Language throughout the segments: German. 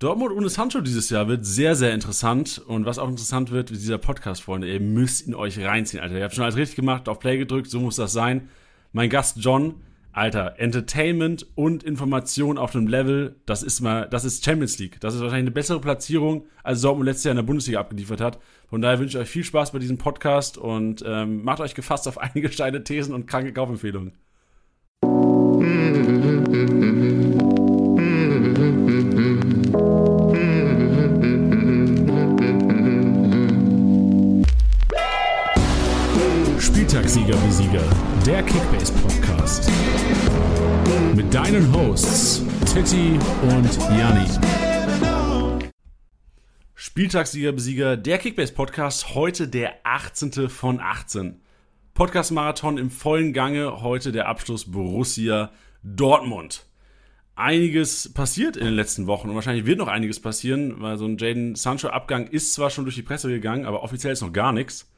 Dortmund ohne Sancho dieses Jahr wird sehr, sehr interessant. Und was auch interessant wird, wie dieser Podcast, Freunde, ihr müsst ihn euch reinziehen, Alter. Ihr habt schon alles richtig gemacht, auf Play gedrückt, so muss das sein. Mein Gast John, Alter, Entertainment und Information auf einem Level, das ist mal, das ist Champions League. Das ist wahrscheinlich eine bessere Platzierung, als Dortmund letztes Jahr in der Bundesliga abgeliefert hat. Von daher wünsche ich euch viel Spaß bei diesem Podcast und ähm, macht euch gefasst auf einige steile Thesen und kranke Kaufempfehlungen. Spieltagssieger wie Sieger, der Kickbase Podcast. Mit deinen Hosts Titti und Janni. Spieltagssieger Besieger, der Kickbase Podcast, heute der 18. von 18. Podcast Marathon im vollen Gange, heute der Abschluss Borussia Dortmund. Einiges passiert in den letzten Wochen und wahrscheinlich wird noch einiges passieren, weil so ein Jaden Sancho Abgang ist zwar schon durch die Presse gegangen, aber offiziell ist noch gar nichts.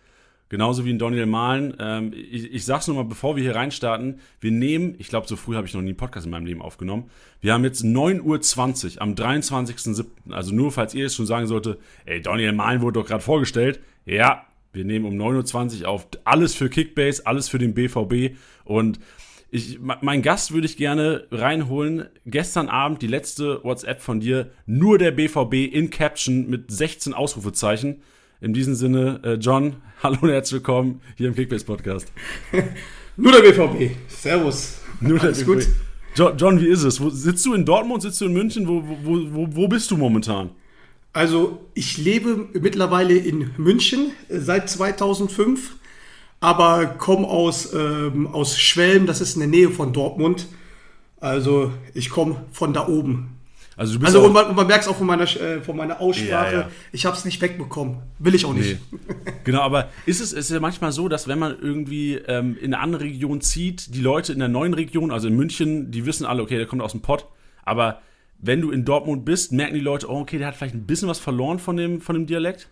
Genauso wie in Daniel Mahlen. Ähm, ich, ich sag's nur mal, bevor wir hier reinstarten. Wir nehmen, ich glaube, so früh habe ich noch nie einen Podcast in meinem Leben aufgenommen. Wir haben jetzt 9.20 Uhr am 23.07. Also nur, falls ihr jetzt schon sagen sollte, ey, Daniel Mahlen wurde doch gerade vorgestellt. Ja, wir nehmen um 9.20 Uhr auf alles für Kickbase, alles für den BVB. Und ich, mein Gast würde ich gerne reinholen. Gestern Abend die letzte WhatsApp von dir. Nur der BVB in Caption mit 16 Ausrufezeichen. In diesem Sinne, äh, John, hallo und herzlich willkommen hier im Kickbase Podcast. Nur der BVB. Servus. Nur Alles der BVB. gut. John, John, wie ist es? Wo, sitzt du in Dortmund, sitzt du in München? Wo, wo, wo, wo bist du momentan? Also, ich lebe mittlerweile in München äh, seit 2005, aber komme aus, ähm, aus Schwelm, das ist in der Nähe von Dortmund. Also, ich komme von da oben. Also, du bist also und man, man merkt es auch von meiner, äh, von meiner Aussprache, ja, ja. ich habe es nicht wegbekommen. Will ich auch nicht. Nee. genau, aber ist es ist ja manchmal so, dass wenn man irgendwie ähm, in eine andere Region zieht, die Leute in der neuen Region, also in München, die wissen alle, okay, der kommt aus dem Pott, aber wenn du in Dortmund bist, merken die Leute, oh, okay, der hat vielleicht ein bisschen was verloren von dem, von dem Dialekt?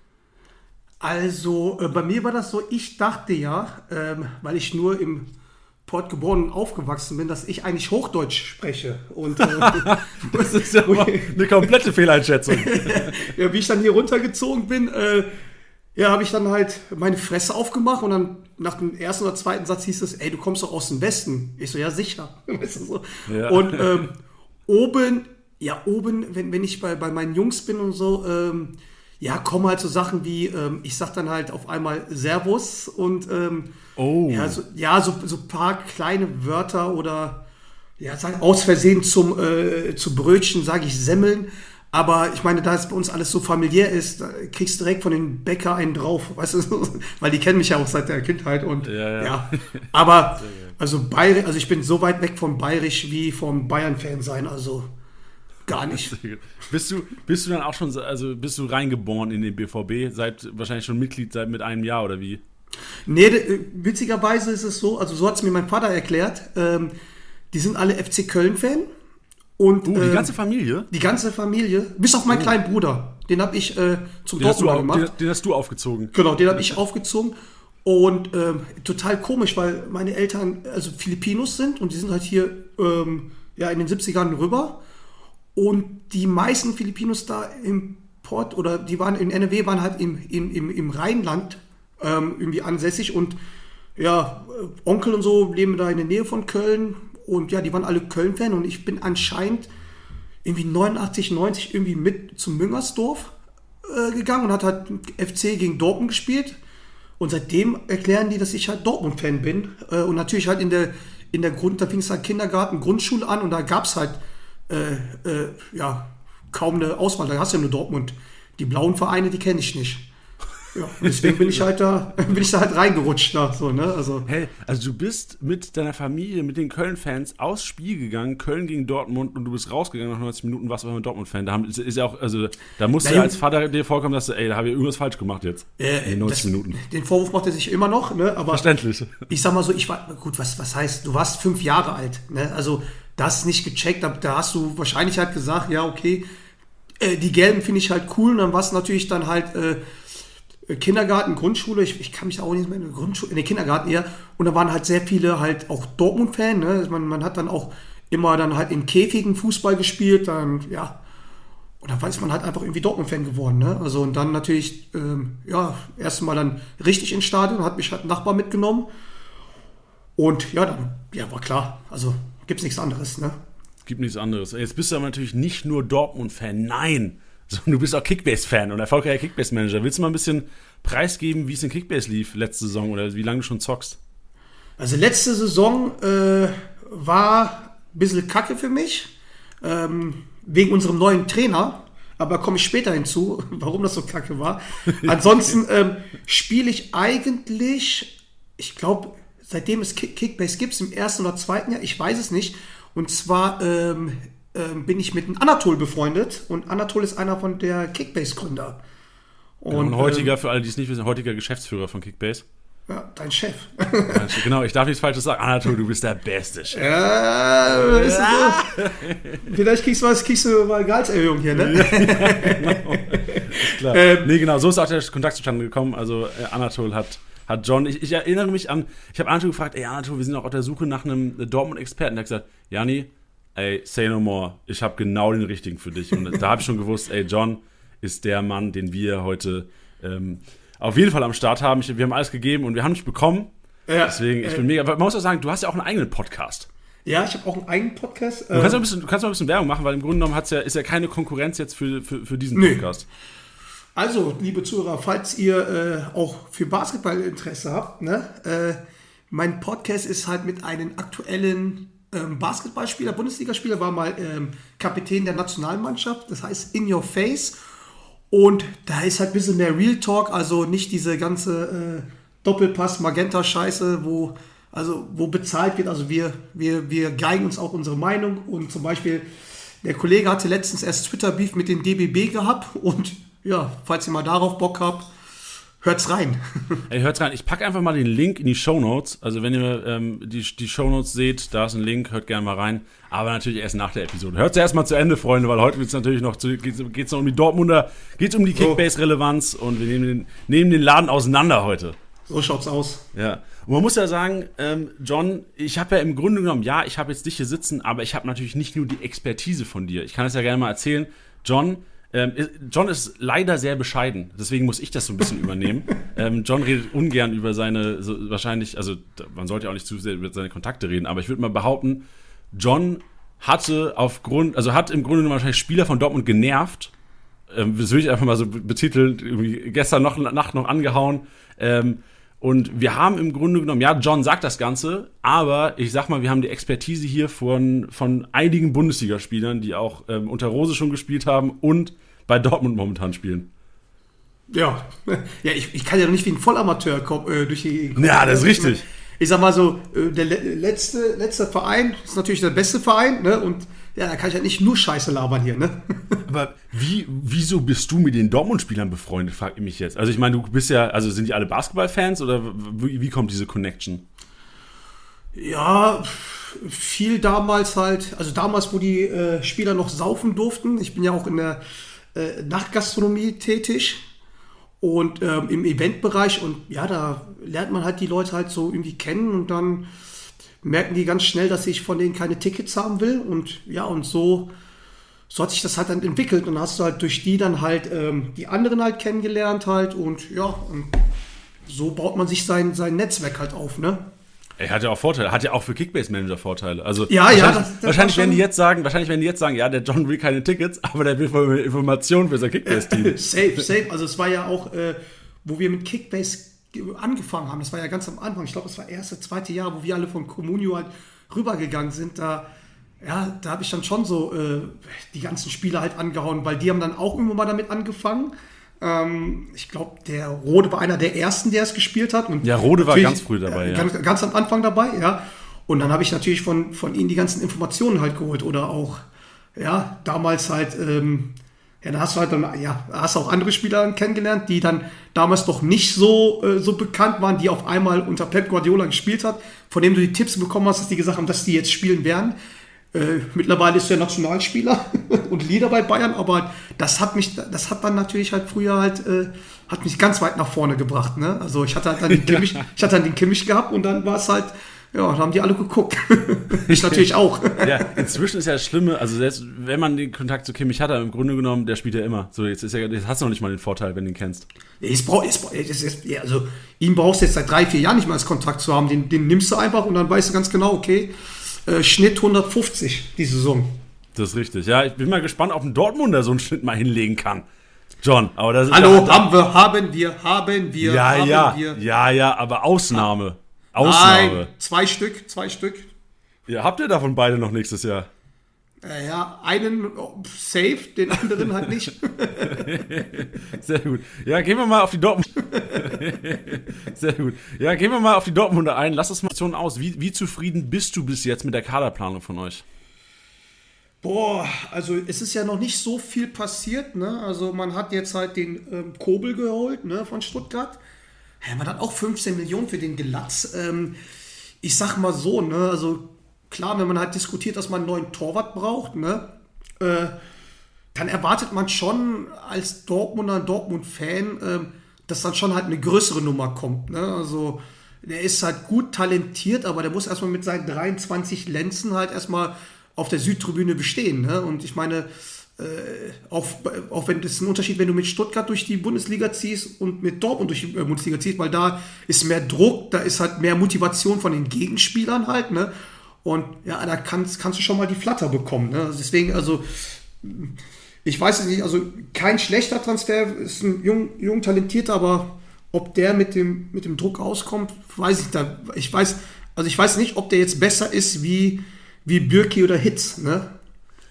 Also, äh, bei mir war das so, ich dachte ja, ähm, weil ich nur im Port geboren und aufgewachsen bin, dass ich eigentlich Hochdeutsch spreche. Und, äh, das ist ja eine komplette Fehleinschätzung. ja, wie ich dann hier runtergezogen bin, äh, ja, habe ich dann halt meine Fresse aufgemacht und dann nach dem ersten oder zweiten Satz hieß es, ey, du kommst doch aus dem Westen. Ich so, ja, sicher. Weißt du, so. ja. Und ähm, oben, ja, oben, wenn, wenn ich bei, bei meinen Jungs bin und so, ähm, ja, kommen halt so Sachen wie, ähm, ich sag dann halt auf einmal Servus und ähm, oh. ja, so, ja, so, so paar kleine Wörter oder ja, sag, aus Versehen zum, äh, zu Brötchen sage ich Semmeln. Aber ich meine, da es bei uns alles so familiär ist, kriegst du direkt von den Bäcker einen drauf, weißt du, weil die kennen mich ja auch seit der Kindheit und ja. ja. ja. Aber also Bayerisch, also ich bin so weit weg von Bayerisch wie vom Bayern-Fan sein, also Gar nicht. bist du, bist du dann auch schon, also bist du reingeboren in den BVB, seit wahrscheinlich schon Mitglied seit mit einem Jahr oder wie? Nee, äh, witzigerweise ist es so, also so hat es mir mein Vater erklärt, ähm, die sind alle FC Köln-Fan. Und, uh, die äh, ganze Familie? Die ganze Familie, bis auf meinen oh. kleinen Bruder. Den habe ich äh, zum den Dortmunder gemacht. Den, den, hast du aufgezogen. Genau, den habe ich aufgezogen. Und ähm, total komisch, weil meine Eltern also Filipinos sind und die sind halt hier ähm, ja, in den 70ern rüber. Und die meisten Filipinos da im Port oder die waren in NRW, waren halt im, im, im, im Rheinland ähm, irgendwie ansässig und ja, Onkel und so leben da in der Nähe von Köln und ja, die waren alle Köln-Fan und ich bin anscheinend irgendwie 89, 90 irgendwie mit zum Müngersdorf äh, gegangen und hat halt FC gegen Dortmund gespielt. Und seitdem erklären die, dass ich halt Dortmund-Fan bin. Äh, und natürlich halt in der, in der Grund, da fing es halt Kindergarten, Grundschule an und da gab es halt ja, kaum eine Auswahl. Da hast du ja nur Dortmund. Die blauen Vereine, die kenne ich nicht. Ja, deswegen bin ich halt da, bin ich da halt reingerutscht. Da, so, ne? also, hey, also du bist mit deiner Familie, mit den Köln-Fans aufs Spiel gegangen, Köln gegen Dortmund und du bist rausgegangen nach 90 Minuten, warst aber ein Dortmund-Fan. Da ist, ist ja auch, also da musst du ja als Vater dir vorkommen, dass du, ey, da habe ich irgendwas falsch gemacht jetzt. Äh, in 90 das, Minuten. Den Vorwurf macht er sich immer noch, ne? Aber Verständlich. Ich sag mal so, ich war, gut, was, was heißt, du warst fünf Jahre alt, ne? Also das nicht gecheckt. Da, da hast du wahrscheinlich halt gesagt, ja, okay, äh, die Gelben finde ich halt cool. Und dann war es natürlich dann halt äh, Kindergarten, Grundschule. Ich, ich kann mich auch nicht mehr in der Grundschule, in den Kindergarten eher. Und da waren halt sehr viele halt auch Dortmund-Fan. Ne? Man, man hat dann auch immer dann halt in Käfigen Fußball gespielt. Dann, ja. und dann ist man halt einfach irgendwie Dortmund-Fan geworden. Ne? Also und dann natürlich, ähm, ja, erstmal dann richtig ins Stadion, hat mich halt ein Nachbar mitgenommen. Und ja, dann, ja, war klar. Also gibt es nichts anderes, ne? Gibt nichts anderes. Jetzt bist du aber natürlich nicht nur Dortmund-Fan, nein, sondern du bist auch Kickbase-Fan und erfolgreicher Kickbase-Manager. Willst du mal ein bisschen preisgeben, wie es in Kickbase lief letzte Saison oder wie lange du schon zockst? Also letzte Saison äh, war ein bisschen kacke für mich, ähm, wegen unserem neuen Trainer. Aber komme ich später hinzu, warum das so kacke war. Ansonsten ähm, spiele ich eigentlich, ich glaube, seitdem es Kick Kickbase gibt, im ersten oder zweiten Jahr, ich weiß es nicht. Und zwar ähm, ähm, bin ich mit einem Anatol befreundet und Anatol ist einer von der Kickbase-Gründer. Und, und heutiger, ähm, für alle, die es nicht wissen, heutiger Geschäftsführer von Kickbase. Ja, dein Chef. genau, ich darf nichts Falsches sagen. Anatol, du bist der beste Chef. Ja, weißt ja. Du, vielleicht kriegst du, was, kriegst du mal Gehaltserhöhung hier, ne? genau. Ist klar. Ähm, nee, genau, so ist auch der Kontakt zustande gekommen. Also, äh, Anatol hat hat John, ich, ich erinnere mich an, ich habe Anatol gefragt, ey Anatol, wir sind auch auf der Suche nach einem Dortmund-Experten. Der hat gesagt, Jani, ey, say no more, ich habe genau den richtigen für dich. Und da habe ich schon gewusst, ey, John ist der Mann, den wir heute ähm, auf jeden Fall am Start haben. Ich, wir haben alles gegeben und wir haben dich bekommen. Ja, Deswegen, ich äh, bin mega. Man muss auch sagen, du hast ja auch einen eigenen Podcast. Ja, ich habe auch einen eigenen Podcast. Du kannst, äh, ein bisschen, du kannst mal ein bisschen Werbung machen, weil im Grunde genommen hat's ja, ist ja keine Konkurrenz jetzt für, für, für diesen Podcast. Nee. Also, liebe Zuhörer, falls ihr äh, auch für Basketball Interesse habt, ne, äh, mein Podcast ist halt mit einem aktuellen ähm, Basketballspieler, Bundesligaspieler, war mal ähm, Kapitän der Nationalmannschaft, das heißt In Your Face. Und da ist halt ein bisschen mehr Real Talk, also nicht diese ganze äh, Doppelpass, Magenta-Scheiße, wo, also, wo bezahlt wird. Also wir, wir, wir geigen uns auch unsere Meinung. Und zum Beispiel, der Kollege hatte letztens erst Twitter-Beef mit den DBB gehabt und ja, falls ihr mal darauf Bock habt, hört's rein. Ey, hört's rein. Ich packe einfach mal den Link in die Show Notes. Also wenn ihr ähm, die, die Show Notes seht, da ist ein Link, hört gerne mal rein. Aber natürlich erst nach der Episode. Hört's erst mal zu Ende, Freunde, weil heute wird's natürlich noch zu, geht's, geht's noch um die Dortmunder, geht's um die Kickbase-Relevanz und wir nehmen den, nehmen den Laden auseinander heute. So schaut's aus. Ja. Und man muss ja sagen, ähm, John, ich habe ja im Grunde genommen, ja, ich habe jetzt dich hier sitzen, aber ich habe natürlich nicht nur die Expertise von dir. Ich kann es ja gerne mal erzählen. John, ähm, John ist leider sehr bescheiden, deswegen muss ich das so ein bisschen übernehmen. Ähm, John redet ungern über seine, so wahrscheinlich, also man sollte ja auch nicht zu sehr über seine Kontakte reden, aber ich würde mal behaupten, John hatte aufgrund, also hat im Grunde genommen wahrscheinlich Spieler von Dortmund genervt. Ähm, das will ich einfach mal so betiteln, irgendwie gestern noch, Nacht noch angehauen. Ähm, und wir haben im Grunde genommen, ja, John sagt das Ganze, aber ich sag mal, wir haben die Expertise hier von, von einigen Bundesligaspielern, die auch ähm, unter Rose schon gespielt haben und bei Dortmund momentan spielen. Ja, ja ich, ich kann ja noch nicht wie ein Vollamateur kommen, äh, durch die. Ja, das ist richtig. Ich sag mal so, äh, der letzte, letzte Verein ist natürlich der beste Verein, ne? Und ja, da kann ich ja nicht nur Scheiße labern hier, ne? Aber wie, wieso bist du mit den Dortmund-Spielern befreundet, frag ich mich jetzt. Also ich meine, du bist ja, also sind die alle Basketball-Fans oder wie, wie kommt diese Connection? Ja, viel damals halt, also damals, wo die äh, Spieler noch saufen durften. Ich bin ja auch in der äh, Nachtgastronomie tätig und ähm, im Eventbereich und ja, da lernt man halt die Leute halt so irgendwie kennen und dann merken die ganz schnell, dass ich von denen keine Tickets haben will und ja, und so, so hat sich das halt dann entwickelt und hast du halt durch die dann halt ähm, die anderen halt kennengelernt halt und ja, und so baut man sich sein, sein Netzwerk halt auf, ne? Er hat ja auch Vorteile, hat ja auch für Kickbase-Manager Vorteile. Also ja, wahrscheinlich, ja, das, das wahrscheinlich werden die jetzt sagen, wahrscheinlich werden die jetzt sagen, ja, der John will keine Tickets, aber der will Informationen für sein Kickbase-Team. safe, safe. Also es war ja auch, äh, wo wir mit Kickbase angefangen haben, das war ja ganz am Anfang, ich glaube, das war erste, zweite Jahr, wo wir alle von Comunio halt rübergegangen sind, da ja, da habe ich dann schon so äh, die ganzen Spiele halt angehauen, weil die haben dann auch irgendwann mal damit angefangen. Ähm, ich glaube, der Rode war einer der ersten, der es gespielt hat. Und ja, Rode war ganz früh dabei, ja. Ganz, ganz am Anfang dabei, ja. Und dann habe ich natürlich von, von ihnen die ganzen Informationen halt geholt oder auch, ja, damals halt, ähm, ja, da hast du halt dann, ja, hast auch andere Spieler kennengelernt, die dann damals noch nicht so, äh, so bekannt waren, die auf einmal unter Pep Guardiola gespielt hat, von dem du die Tipps bekommen hast, dass die gesagt haben, dass die jetzt spielen werden. Äh, mittlerweile ist er Nationalspieler und Leader bei Bayern, aber das hat mich, das hat dann natürlich halt früher halt, äh, hat mich ganz weit nach vorne gebracht. Ne? Also ich hatte halt dann den Kimmich, ich hatte dann den Kimmich gehabt und dann war es halt, Ja, da haben die alle geguckt. ich natürlich auch. Ja, inzwischen ist ja das Schlimme, also selbst wenn man den Kontakt zu Kimmich hat, im Grunde genommen, der spielt ja immer. So, jetzt, ist ja, jetzt hast du noch nicht mal den Vorteil, wenn du ihn kennst. Ich brauch, ich brauch, ja, also, ihn brauchst du jetzt seit drei, vier Jahren nicht mehr als Kontakt zu haben. Den, den nimmst du einfach und dann weißt du ganz genau, okay, äh, Schnitt 150 die Saison. Das ist richtig. Ja, ich bin mal gespannt, ob ein Dortmunder so einen Schnitt mal hinlegen kann. John, aber das ist Hallo, ja, haben wir, haben wir, haben wir, ja, haben ja, wir. ja, ja, aber Ausnahme. Ausnahme. Nein, zwei Stück, zwei Stück. Ja, habt ihr davon beide noch nächstes Jahr? Äh, ja, einen oh, safe, den anderen halt nicht. Sehr gut. Ja, gehen wir mal auf die Dortmund. Sehr gut. Ja, gehen wir mal auf die Dortmunder ein. Lass das mal so aus. Wie, wie zufrieden bist du bis jetzt mit der Kaderplanung von euch? Boah, also es ist ja noch nicht so viel passiert, ne? Also man hat jetzt halt den ähm, Kobel geholt, ne, von Stuttgart. Ja, man hat auch 15 Millionen für den Gelatz. Ähm, ich sag mal so, ne, also klar, wenn man halt diskutiert, dass man einen neuen Torwart braucht, ne, äh, dann erwartet man schon als Dortmunder, Dortmund-Fan, ähm, dass dann schon halt eine größere Nummer kommt, ne? Also der ist halt gut talentiert, aber der muss erstmal mit seinen 23 Lenzen halt erstmal auf der Südtribüne bestehen. Ne? Und ich meine, äh, auch, auch wenn das ein Unterschied, wenn du mit Stuttgart durch die Bundesliga ziehst und mit Dortmund durch die äh, Bundesliga ziehst, weil da ist mehr Druck, da ist halt mehr Motivation von den Gegenspielern halt, ne? Und ja, da kannst, kannst du schon mal die Flatter bekommen. Ne? Also deswegen, also ich weiß es nicht, also kein schlechter Transfer, ist ein jung, jung talentierter, aber ob der mit dem, mit dem Druck auskommt, weiß ich da. Ich weiß, also ich weiß nicht, ob der jetzt besser ist wie, wie Birki oder Hitz, ne?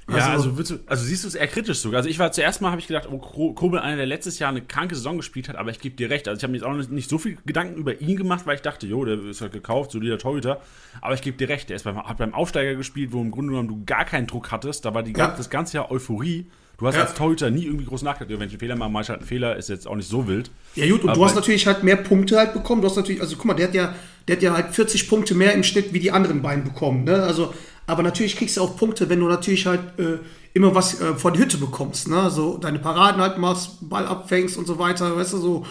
Ja, also, würdest du, also siehst du es eher kritisch sogar. Also ich war zuerst mal, habe ich gedacht, oh, Ko- Kobel, einer, der letztes Jahr eine kranke Saison gespielt hat, aber ich gebe dir recht. Also ich habe mir jetzt auch nicht- nicht so viel Gedanken über ihn gemacht, weil ich dachte, jo, der ist halt gekauft, solider Torhüter. Aber ich gebe dir recht, der ist beim, hat beim Aufsteiger gespielt, wo im Grunde genommen du gar keinen Druck hattest. Da war die, Ja. das ganze Jahr Euphorie. Du hast Ja. als Torhüter nie irgendwie groß nachgedacht, wenn ich einen Fehler mache, mach ich halt einen Fehler, ist jetzt auch nicht so wild. Ja gut, und Aber- du hast natürlich halt mehr Punkte halt bekommen. Du hast natürlich, also guck mal, der hat ja, der hat ja halt 40 Punkte mehr im Schnitt wie die anderen beiden bekommen. Ne? Also, aber natürlich kriegst du auch Punkte, wenn du natürlich halt äh, immer was äh, vor die Hütte bekommst. Ne? Also deine Paraden halt machst, Ball abfängst und so weiter, weißt du so.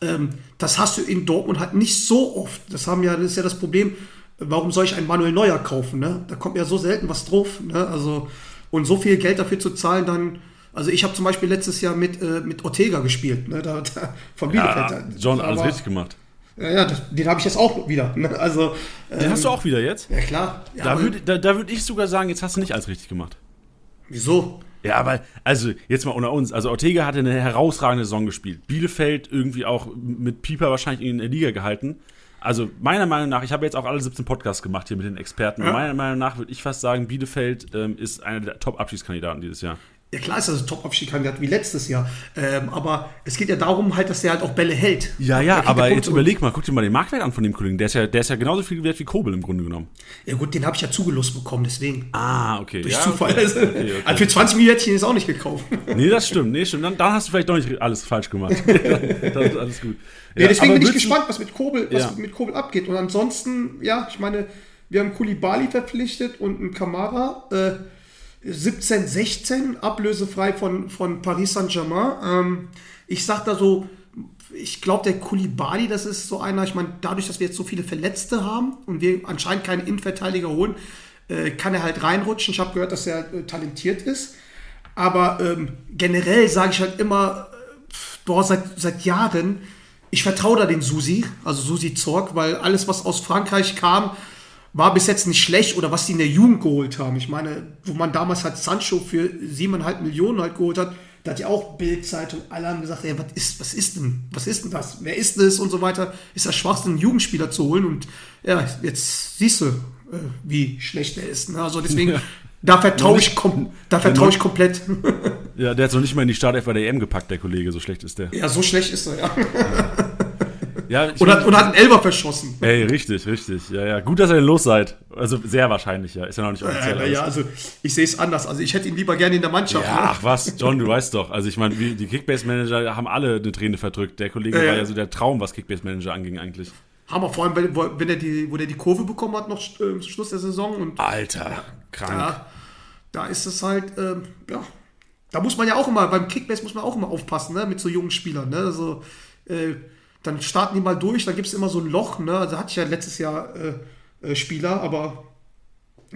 Ähm, das hast du in Dortmund halt nicht so oft. Das haben ja, das ist ja das Problem. Warum soll ich einen Manuel Neuer kaufen? Ne? Da kommt ja so selten was drauf. Ne? Also und so viel Geld dafür zu zahlen, dann also ich habe zum Beispiel letztes Jahr mit, äh, mit Ortega gespielt, ne, da, da, von Bielefeld. Ja, John, alles richtig gemacht. Ja, das, den habe ich jetzt auch wieder. Ne? Also, Den ähm, hast du auch wieder jetzt? Ja, klar. Ja, Da würde da, da würd ich sogar sagen, jetzt hast du nicht alles richtig gemacht. wieso? Ja, aber, also, jetzt mal unter uns. Also, Ortega hatte eine herausragende Saison gespielt. Bielefeld irgendwie auch mit Pieper wahrscheinlich in der Liga gehalten. Also, meiner Meinung nach, ich habe jetzt auch alle 17 Podcasts gemacht hier mit den Experten. Ja. Meiner Meinung nach würde ich fast sagen, Bielefeld ähm, ist einer der Top-Abschiedskandidaten dieses Jahr. Ja, klar ist das ein Top-Abstieg-Kandidat wie letztes Jahr. Ähm, aber es geht ja darum halt, dass der halt auch Bälle hält. Ja, ja, aber jetzt überleg mal, guck dir mal den Marktwert an von dem Kollegen. Der ist ja, der ist ja genauso viel wert wie Kobel im Grunde genommen. Ja gut, den habe ich ja zugelost bekommen, deswegen. Ah, okay. Durch ja, Zufall. Okay, Also, okay, okay. Also für 20 Millionen hätte ich ihn jetzt auch nicht gekauft. Nee, das stimmt. Nee, stimmt. Dann, dann hast du vielleicht doch nicht alles falsch gemacht. das ist alles gut. Ja, deswegen aber bin ich gespannt, was mit Kobel, was Ja. mit Kobel abgeht. Und ansonsten, ja, ich meine, wir haben Kulibali verpflichtet und einen Kamara. Äh, 17, 16, ablösefrei von, von Paris Saint-Germain. Ähm, ich sag da so, ich glaube, der Kulibali, das ist so einer, ich meine, dadurch, dass wir jetzt so viele Verletzte haben und wir anscheinend keinen Innenverteidiger holen, äh, kann er halt reinrutschen. Ich habe gehört, dass er äh, talentiert ist. Aber ähm, generell sage ich halt immer, äh, boah, seit, seit Jahren, ich vertraue da den Susi, also Susi Zorg, weil alles, was aus Frankreich kam, war bis jetzt nicht schlecht oder was die in der Jugend geholt haben. Ich meine, wo man damals halt Sancho für 7,5 Millionen halt geholt hat, da hat ja auch Bildzeitung, alle haben gesagt, ey, was ist, was ist denn, was ist denn das? Wer ist das und so weiter? Ist das Schwachsinn, einen Jugendspieler zu holen? Und ja, jetzt siehst du, äh, wie schlecht er ist. Ne? Also deswegen, Ja. da vertraue ich, kom da vertraue ich komplett. Ja, der hat es noch nicht mal in die Startelf bei der EM gepackt, der Kollege. So schlecht ist der. ja, so schlecht ist er, ja. Ja, ich Und hat, und hat einen Elber verschossen. Ey, richtig, richtig. Ja, ja. Gut, dass ihr los seid. Also sehr wahrscheinlich, ja. Ist ja noch nicht offiziell. Äh, ja, also ich sehe es anders. Also ich hätte ihn lieber gerne in der Mannschaft. Ja, ne? ach was, John, du weißt doch. Also ich meine, die Kickbase-Manager haben alle eine Träne verdrückt. Der Kollege Ja, ja. war ja so der Traum, was Kickbase-Manager anging eigentlich. Hammer, vor allem, wenn, wo- wenn er die, wo der die Kurve bekommen hat, noch äh, zum Schluss der Saison. Und Alter, krank. ja, da ist es halt, ähm, ja, da muss man ja auch immer, beim Kickbase muss man auch immer aufpassen, ne, mit so jungen Spielern. Ne? Also, äh, dann starten die mal durch, dann gibt es immer so ein Loch. Ne? Also hatte ich ja letztes Jahr äh, äh, Spieler, aber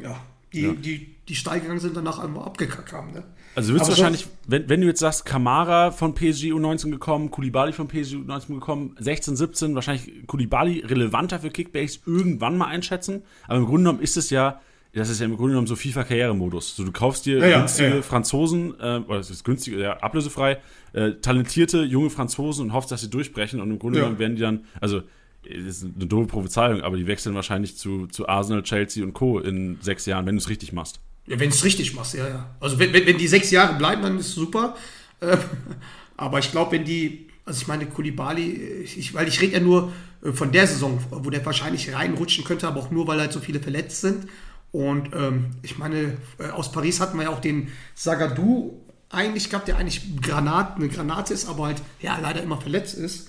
ja, die, Ja. die, die steil gegangen sind, danach einfach abgekackt haben. Ne? Also würdest du wahrscheinlich, wenn, wenn du jetzt sagst, Kamara von PSG U19 gekommen, Kulibali von PSG U19 gekommen, 16, 17, wahrscheinlich Kulibali relevanter für Kickbase irgendwann mal einschätzen. Aber im Grunde genommen ist es ja, das ist ja im Grunde genommen so FIFA-Karrieremodus. So, du kaufst dir Ja, günstige ja. Franzosen, äh, oder das ist günstige, ja, ablösefrei, äh, talentierte junge Franzosen und hoffst, dass sie durchbrechen und im Grunde genommen werden die dann, also das ist eine doofe Prophezeiung, aber die wechseln wahrscheinlich zu, zu Arsenal, Chelsea und Co. in sechs Jahren, wenn du es richtig machst. Ja, wenn es richtig machst, ja, ja. Also wenn, wenn, wenn die sechs Jahre bleiben, dann ist es super. Ähm, aber ich glaube, wenn die, also ich meine, Kulibali, ich, weil ich rede ja nur äh, von der Saison, wo der wahrscheinlich reinrutschen könnte, aber auch nur, weil halt so viele verletzt sind. Und ähm, ich meine, äh, aus Paris hatten wir ja auch den Sagadou eigentlich gehabt, der eigentlich Granat, eine Granate ist, aber halt ja leider immer verletzt ist.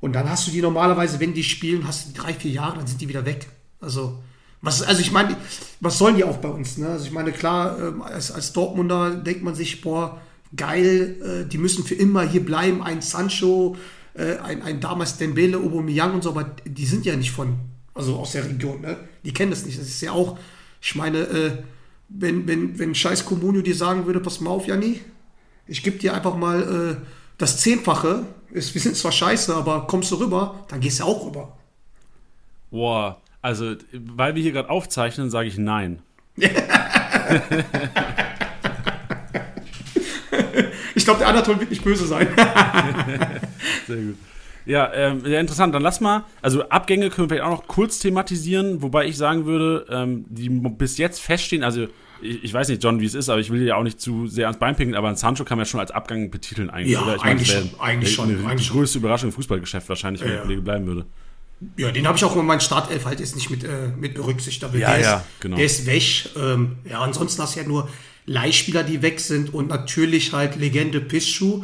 Und dann hast du die normalerweise, wenn die spielen, hast du drei, vier Jahre, dann sind die wieder weg. Also, was, also ich meine, was sollen die auch bei uns? Ne? Also ich meine, klar, ähm, als, als Dortmunder denkt man sich, boah, geil, äh, die müssen für immer hier bleiben. Ein Sancho, äh, ein, ein damals Dembele, Aubameyang und so, aber die sind ja nicht von, also aus der Region, ne? Die kennen das nicht. Das ist ja auch, ich meine, äh, wenn, wenn, wenn scheiß Comunio dir sagen würde, pass mal auf, Janni, ich gebe dir einfach mal äh, das Zehnfache, ist, wir sind zwar scheiße, aber kommst du rüber, dann gehst du auch rüber. Boah, also, weil wir hier gerade aufzeichnen, sage ich nein. Ich glaube, der Anatol wird nicht böse sein. Sehr gut. Ja, ähm, sehr interessant. Dann lass mal, also Abgänge können wir vielleicht auch noch kurz thematisieren, wobei ich sagen würde, ähm, die bis jetzt feststehen, also ich, ich weiß nicht, John, wie es ist, aber ich will dir ja auch nicht zu sehr ans Bein pinkeln, aber ein Sancho kann man ja schon als Abgang betiteln eigentlich, Ja, oder? Ich eigentlich wär- schon, eigentlich schon, Eine, eigentlich die größte Überraschung im Fußballgeschäft wahrscheinlich, wenn Ja, der. Kollege bleiben würde. Ja, den habe ich auch in meinen Startelf halt jetzt nicht mit, äh, mit berücksichtigt. Aber Ja, der, ja, ist, genau. der ist weg. Ähm, ja, ansonsten hast du ja nur Leihspieler, die weg sind und natürlich halt Legende Pischu,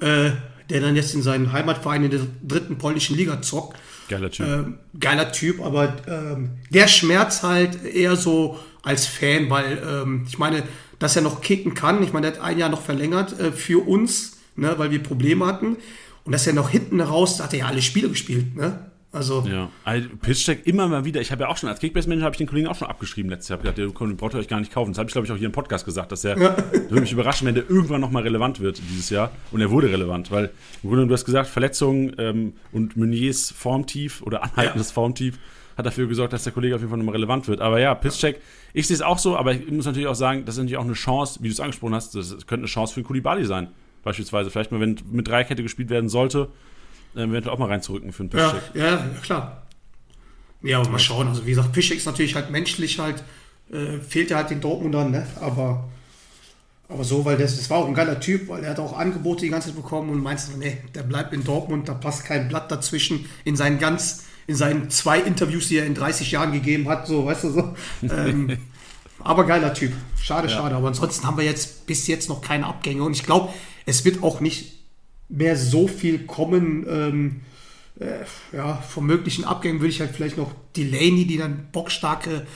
äh, der dann jetzt in seinen Heimatverein in der dritten polnischen Liga zockt. Geiler Typ. Ähm, geiler Typ, aber ähm, der Schmerz halt eher so als Fan, weil ähm, ich meine, dass er noch kicken kann. Ich meine, der hat ein Jahr noch verlängert äh, für uns, ne, weil wir Probleme hatten. Und dass er noch hinten raus, da hat er ja alle Spiele gespielt. Ne? Also, Ja, also Pitchcheck immer mal wieder. Ich habe ja auch schon als Kickbase-Manager habe ich den Kollegen auch schon abgeschrieben letztes Jahr. Ich habe gedacht, den braucht ihr euch gar nicht kaufen. Das habe ich, glaube ich, auch hier im Podcast gesagt, dass er würde mich überraschen, wenn der irgendwann nochmal relevant wird dieses Jahr. Und er wurde relevant, weil im Grunde, du hast gesagt, Verletzungen ähm, und Meuniers Formtief oder anhaltendes Formtief hat dafür gesorgt, dass der Kollege auf jeden Fall nochmal relevant wird. Aber ja, Pitchcheck, ich sehe es auch so, aber ich muss natürlich auch sagen, das ist natürlich auch eine Chance, wie du es angesprochen hast, das könnte eine Chance für Kulibali sein. Beispielsweise, vielleicht mal, wenn mit Dreikette gespielt werden sollte, eventuell auch mal reinzurücken für einen Ja, Pitchcheck. ja, ja, klar. Ja, aber mal schauen. Also wie gesagt, Pischek ist natürlich halt menschlich halt, äh, fehlt ja halt den Dortmundern, ne? Aber, aber so, weil das, das war auch ein geiler Typ, weil er hat auch Angebote die ganze Zeit bekommen und meinst du, nee, der bleibt in Dortmund, da passt kein Blatt dazwischen in seinen ganz, in seinen zwei Interviews, die er in 30 Jahren gegeben hat, so, weißt du so. Ähm, aber geiler Typ. Schade, schade. Aber ansonsten haben wir jetzt bis jetzt noch keine Abgänge und ich glaube, es wird auch nicht mehr so viel kommen. Ähm, äh, ja, von möglichen Abgängen würde ich halt vielleicht noch Delaney, die dann bockstarke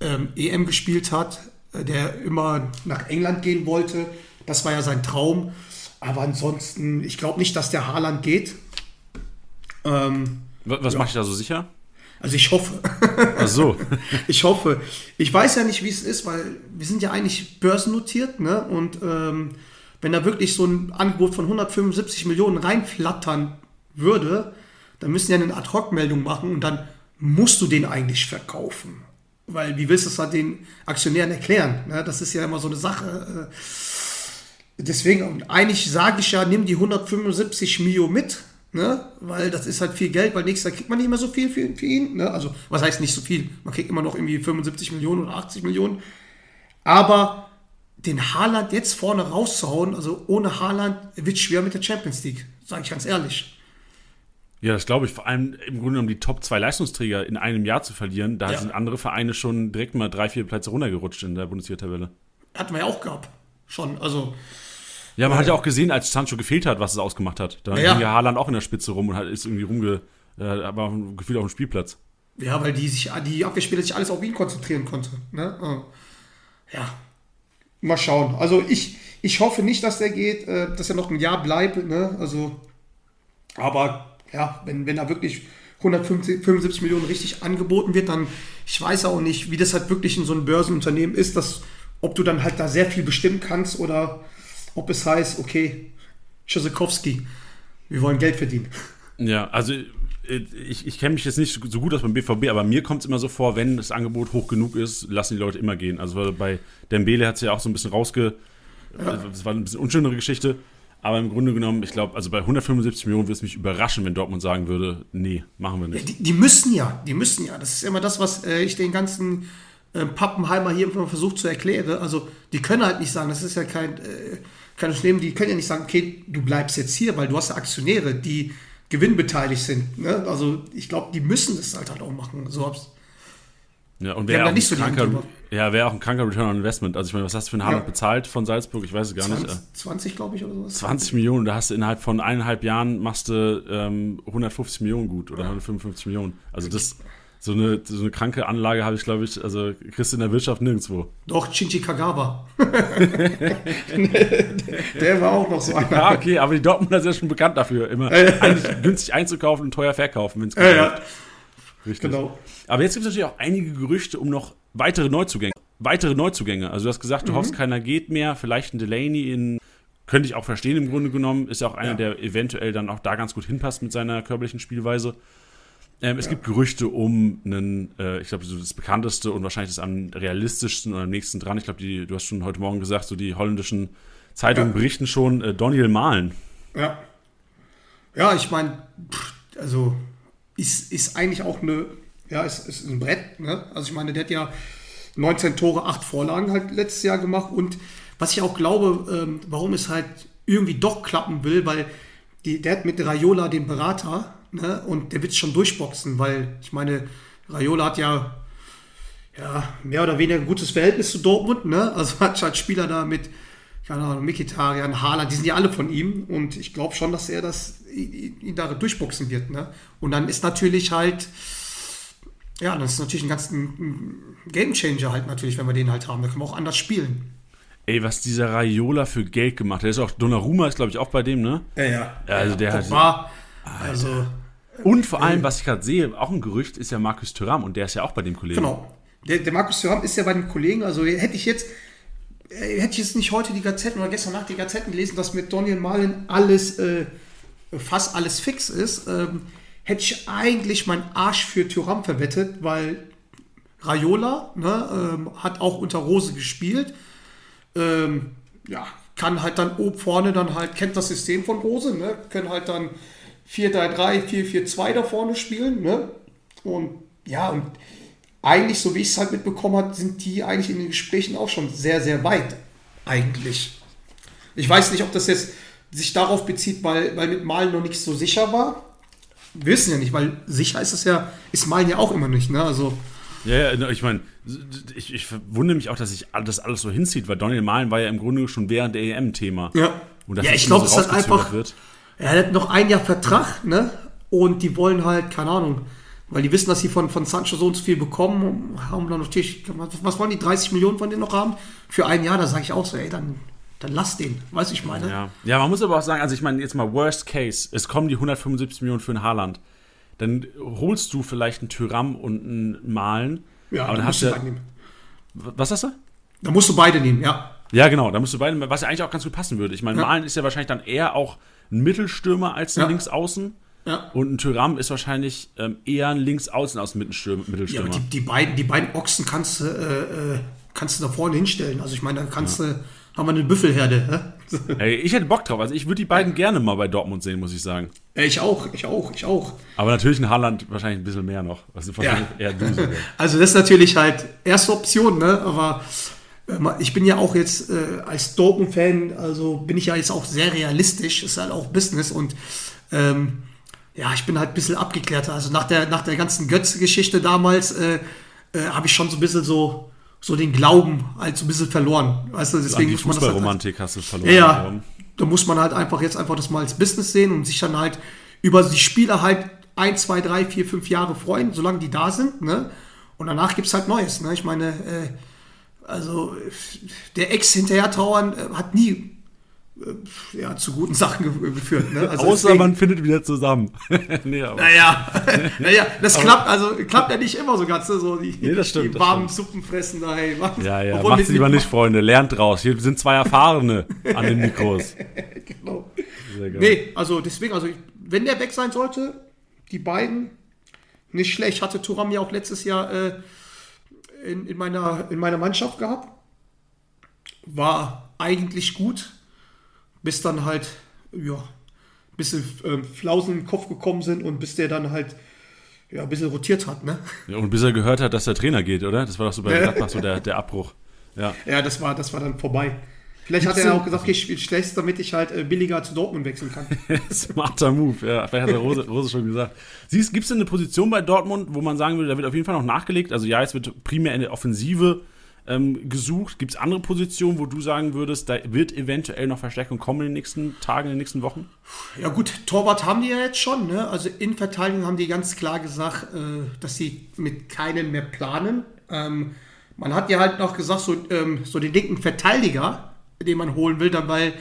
ähm, EM gespielt hat, äh, der immer nach England gehen wollte. Das war ja sein Traum. Aber ansonsten, ich glaube nicht, dass der Haaland geht. Ähm, Was, was macht dich da so sicher? also ich hoffe. Ach so. Ich hoffe. Ich weiß ja nicht, wie es ist, weil wir sind ja eigentlich börsennotiert, ne? Und ähm, wenn da wirklich so ein Angebot von 175 Millionen reinflattern würde, dann müssen die eine Ad-Hoc-Meldung machen und dann musst du den eigentlich verkaufen. Weil wie willst du es halt den Aktionären erklären? Ne? Das ist ja immer so eine Sache. äh, Deswegen, und eigentlich sage ich ja, nimm die 175 Mio mit, ne? weil das ist halt viel Geld, weil nächstes Jahr kriegt man nicht mehr so viel für, für ihn. Ne? Also, was heißt nicht so viel? Man kriegt immer noch irgendwie 75 Millionen oder 80 Millionen. Aber den Haaland jetzt vorne rauszuhauen, also ohne Haaland wird schwer mit der Champions League, sage ich ganz ehrlich. Ja, das glaube ich. Vor allem im Grunde genommen die Top 2 Leistungsträger in einem Jahr zu verlieren, da Ja. sind andere Vereine schon direkt mal drei, vier Plätze runtergerutscht in der Bundesliga-Tabelle. Hatten wir ja auch gehabt. Schon, also Ja, man hat ja auch gesehen, als Sancho gefehlt hat, was es ausgemacht hat. Da Ja. ging ja Haaland auch in der Spitze rum und hat, ist irgendwie rumge... Äh, aber gefühlt auf dem Spielplatz. Ja, weil die sich, die Abwehrspieler sich alles auf ihn konzentrieren konnte. Ne? Äh, Ja. Mal schauen. Also ich, ich hoffe nicht, dass der geht, äh, dass er noch ein Jahr bleibt. Ne? Also, aber ja, wenn, wenn er wirklich 175 Millionen richtig angeboten wird, dann, ich weiß auch nicht, wie das halt wirklich in so einem Börsenunternehmen ist, dass, ob du dann halt da sehr viel bestimmen kannst oder ob es heißt, okay, Tschüssikowski, wir wollen Geld verdienen. Ja, also ich, ich kenne mich jetzt nicht so gut aus beim BVB, aber mir kommt es immer so vor, wenn das Angebot hoch genug ist, lassen die Leute immer gehen. Also bei Dembele hat es ja auch so ein bisschen rausge... Ja. Das war ein bisschen unschönere Geschichte. Aber im Grunde genommen, ich glaube, also bei 175 Millionen würde es mich überraschen, wenn Dortmund sagen würde, nee, machen wir nicht. Ja, die, die, müssen ja, die müssen ja. Das ist immer das, was äh, ich den ganzen äh, Pappenheimer hier immer versucht zu erklären. Also die können halt nicht sagen, das ist ja kein, äh, kein Unternehmen, die können ja nicht sagen, okay, du bleibst jetzt hier, weil du hast ja Aktionäre, die gewinnbeteiligt sind. Ne? Also ich glaube, die müssen das halt, halt auch machen. So hab's. Ja, und wäre auch, nicht so kranker, ja, wär auch ein kranker Return on Investment. Also ich meine, was hast du für einen Haaland ja. bezahlt von Salzburg? Ich weiß es gar 20, nicht. 20, glaube ich, oder sowas. 20 Millionen, da hast du innerhalb von eineinhalb Jahren machst du ähm, 150 Millionen gut oder ja. 155 Millionen. Also das so eine, so eine kranke Anlage habe ich, glaube ich, also kriegst du in der Wirtschaft nirgendwo. Doch, Shinji Kagawa. der war auch noch so einer. Ja, okay, aber die Dortmunder sind ja schon bekannt dafür, immer günstig einzukaufen und teuer verkaufen, wenn es ja, ja. Richtig. Genau. Aber jetzt gibt es natürlich auch einige Gerüchte um noch weitere Neuzugänge. Weitere Neuzugänge. Also du hast gesagt, du mhm. hoffst, keiner geht mehr. Vielleicht ein Delaney in könnte ich auch verstehen im Grunde genommen. Ist ja auch einer, ja. der eventuell dann auch da ganz gut hinpasst mit seiner körperlichen Spielweise. Ähm, es ja. gibt Gerüchte um einen, äh, ich glaube, so das bekannteste und wahrscheinlich das am realistischsten oder am nächsten dran. Ich glaube, du hast schon heute Morgen gesagt, so die holländischen Zeitungen ja. berichten schon, äh, Daniel Mahlen. Ja. Ja, ich meine, also ist, ist eigentlich auch eine, ja, ist, ist ein Brett. Ne? Also ich meine, der hat ja 19 Tore, 8 Vorlagen halt letztes Jahr gemacht und was ich auch glaube, ähm, warum es halt irgendwie doch klappen will, weil die, der hat mit Raiola den Berater, Ne? Und der wird es schon durchboxen, weil ich meine, Raiola hat ja, ja mehr oder weniger ein gutes Verhältnis zu Dortmund. Ne? Also hat halt Spieler da mit, keine Ahnung, Mikitarian, Haaland, die sind ja alle von ihm. Und ich glaube schon, dass er das ihn da durchboxen wird. Ne? Und dann ist natürlich halt, ja, das ist natürlich ein ganz Gamechanger halt natürlich, wenn wir den halt haben. Da können wir auch anders spielen. Ey, was dieser Raiola für Geld gemacht hat. Der ist auch, Donnarumma ist, glaube ich, auch bei dem, ne? Ja, ja. Also der hat. Also, und vor allem, was ich gerade sehe, auch ein Gerücht, ist ja Markus Thuram und der ist ja auch bei dem Kollegen. Genau. Der, der Markus Thuram ist ja bei dem Kollegen, also hätte ich jetzt, äh, hätte ich jetzt nicht heute die Gazetten oder gestern Nacht die Gazetten gelesen, dass mit Daniel Malen alles, äh, fast alles fix ist, ähm, hätte ich eigentlich meinen Arsch für Thuram verwettet, weil Raiola ne, ähm, hat auch unter Rose gespielt. Ähm, ja, kann halt dann oben vorne dann halt, kennt das System von Rose, ne, können halt dann 4-3-3, 4-4-2 da vorne spielen. Ne? Und ja, und eigentlich, so wie ich es halt mitbekommen habe, sind die eigentlich in den Gesprächen auch schon sehr, sehr weit. Eigentlich. Ich weiß nicht, ob das jetzt sich darauf bezieht, weil, weil mit Malen noch nicht so sicher war. Wir wissen ja nicht, weil sicher ist es ja, ist Malen ja auch immer nicht, ne? Also. Ja, ja ich meine, ich, ich wundere mich auch, dass sich das alles so hinzieht, weil Daniel Malen war ja im Grunde schon während der EM Thema. Ja. ja, ich glaube, so es hat einfach. Wird. Er hat noch ein Jahr Vertrag, ne? Und die wollen halt, keine Ahnung, weil die wissen, dass sie von, von Sancho so und so viel bekommen, haben dann natürlich, was wollen die, 30 Millionen von denen noch haben? Für ein Jahr, da sage ich auch so, ey, dann, dann lass den, weiß ich meine. Ja. ja, man muss aber auch sagen, also ich meine, jetzt mal Worst Case, es kommen die 175 Millionen für ein Haaland. Dann holst du vielleicht einen Tyram und einen Malen. Ja, aber dann hast du. Nehmen. Was hast du? Da musst du beide nehmen, ja. Ja, genau, da musst du beide, was ja eigentlich auch ganz gut passen würde. Ich meine, ja. Malen ist ja wahrscheinlich dann eher auch ein Mittelstürmer als ein ja. Linksaußen. Ja. Und ein Tyram ist wahrscheinlich ähm, eher ein Linksaußen als ein Mittelstürmer. Ja, die, die, beiden, die beiden Ochsen kannst du, äh, äh, kannst du da vorne hinstellen. Also ich meine, da kannst ja. du, haben wir eine Büffelherde. Ey, ich hätte Bock drauf. Also ich würde die beiden gerne mal bei Dortmund sehen, muss ich sagen. Ich auch, ich auch, ich auch. Aber natürlich ein Haaland wahrscheinlich ein bisschen mehr noch. Also ja. Also das ist natürlich halt erste Option, ne? Aber ich bin ja auch jetzt äh, als Dortmund-Fan, also bin ich ja jetzt auch sehr realistisch, ist halt auch Business und ähm, ja, ich bin halt ein bisschen abgeklärter. Also nach der, nach der ganzen Götze-Geschichte damals äh, äh, habe ich schon so ein bisschen so, so den Glauben halt so ein bisschen verloren. Weißt du, deswegen die muss man das halt, hast du verloren. Ja, da muss man halt einfach jetzt einfach das mal als Business sehen und sich dann halt über die Spieler halt ein, zwei, drei, vier, fünf Jahre freuen, solange die da sind. Ne? Und danach gibt es halt Neues. Ne? Ich meine, äh, also der Ex hinterher trauern äh, hat nie äh, ja, zu guten Sachen ge geführt. Ne? Also Außer deswegen- man findet wieder zusammen. nee, Naja, naja, das klappt, also klappt ja nicht immer so ganz, ne? so die, Nee, das stimmt, die das warmen Suppen fressen daheim. ja, ja, Obwohl macht's lieber nicht, Freunde. Lernt raus. Hier sind zwei Erfahrene an den Mikros. Genau. Sehr geil. Nee, also deswegen, also ich- wenn der weg sein sollte, die beiden, nicht schlecht. Hatte Turam ja auch letztes Jahr äh, in, in, meiner, in meiner Mannschaft gehabt. War eigentlich gut, bis dann halt, ja, ein bisschen ähm, Flausen im Kopf gekommen sind und bis der dann halt, ja, ein bisschen rotiert hat, ne? Ja, und bis er gehört hat, dass der Trainer geht, oder? Das war doch so bei Gladbach so der, der Abbruch. Ja. Ja, das war, das war dann vorbei. Vielleicht hat er auch gesagt, okay, ich spiele schlecht, damit ich halt äh, billiger zu Dortmund wechseln kann. Smarter Move, ja. Vielleicht hat der Rose, Rose schon gesagt. Gibt es denn eine Position bei Dortmund, wo man sagen würde, da wird auf jeden Fall noch nachgelegt? Also ja, es wird primär in der Offensive ähm, gesucht. Gibt es andere Positionen, wo du sagen würdest, da wird eventuell noch Verstärkung kommen in den nächsten Tagen, in den nächsten Wochen? Ja gut, Torwart haben die ja jetzt schon. Ne? Also in Verteidigung haben die ganz klar gesagt, äh, dass sie mit keinen mehr planen. Ähm, man hat ja halt noch gesagt, so, ähm, so den linken Verteidiger, den man holen will, dann weil,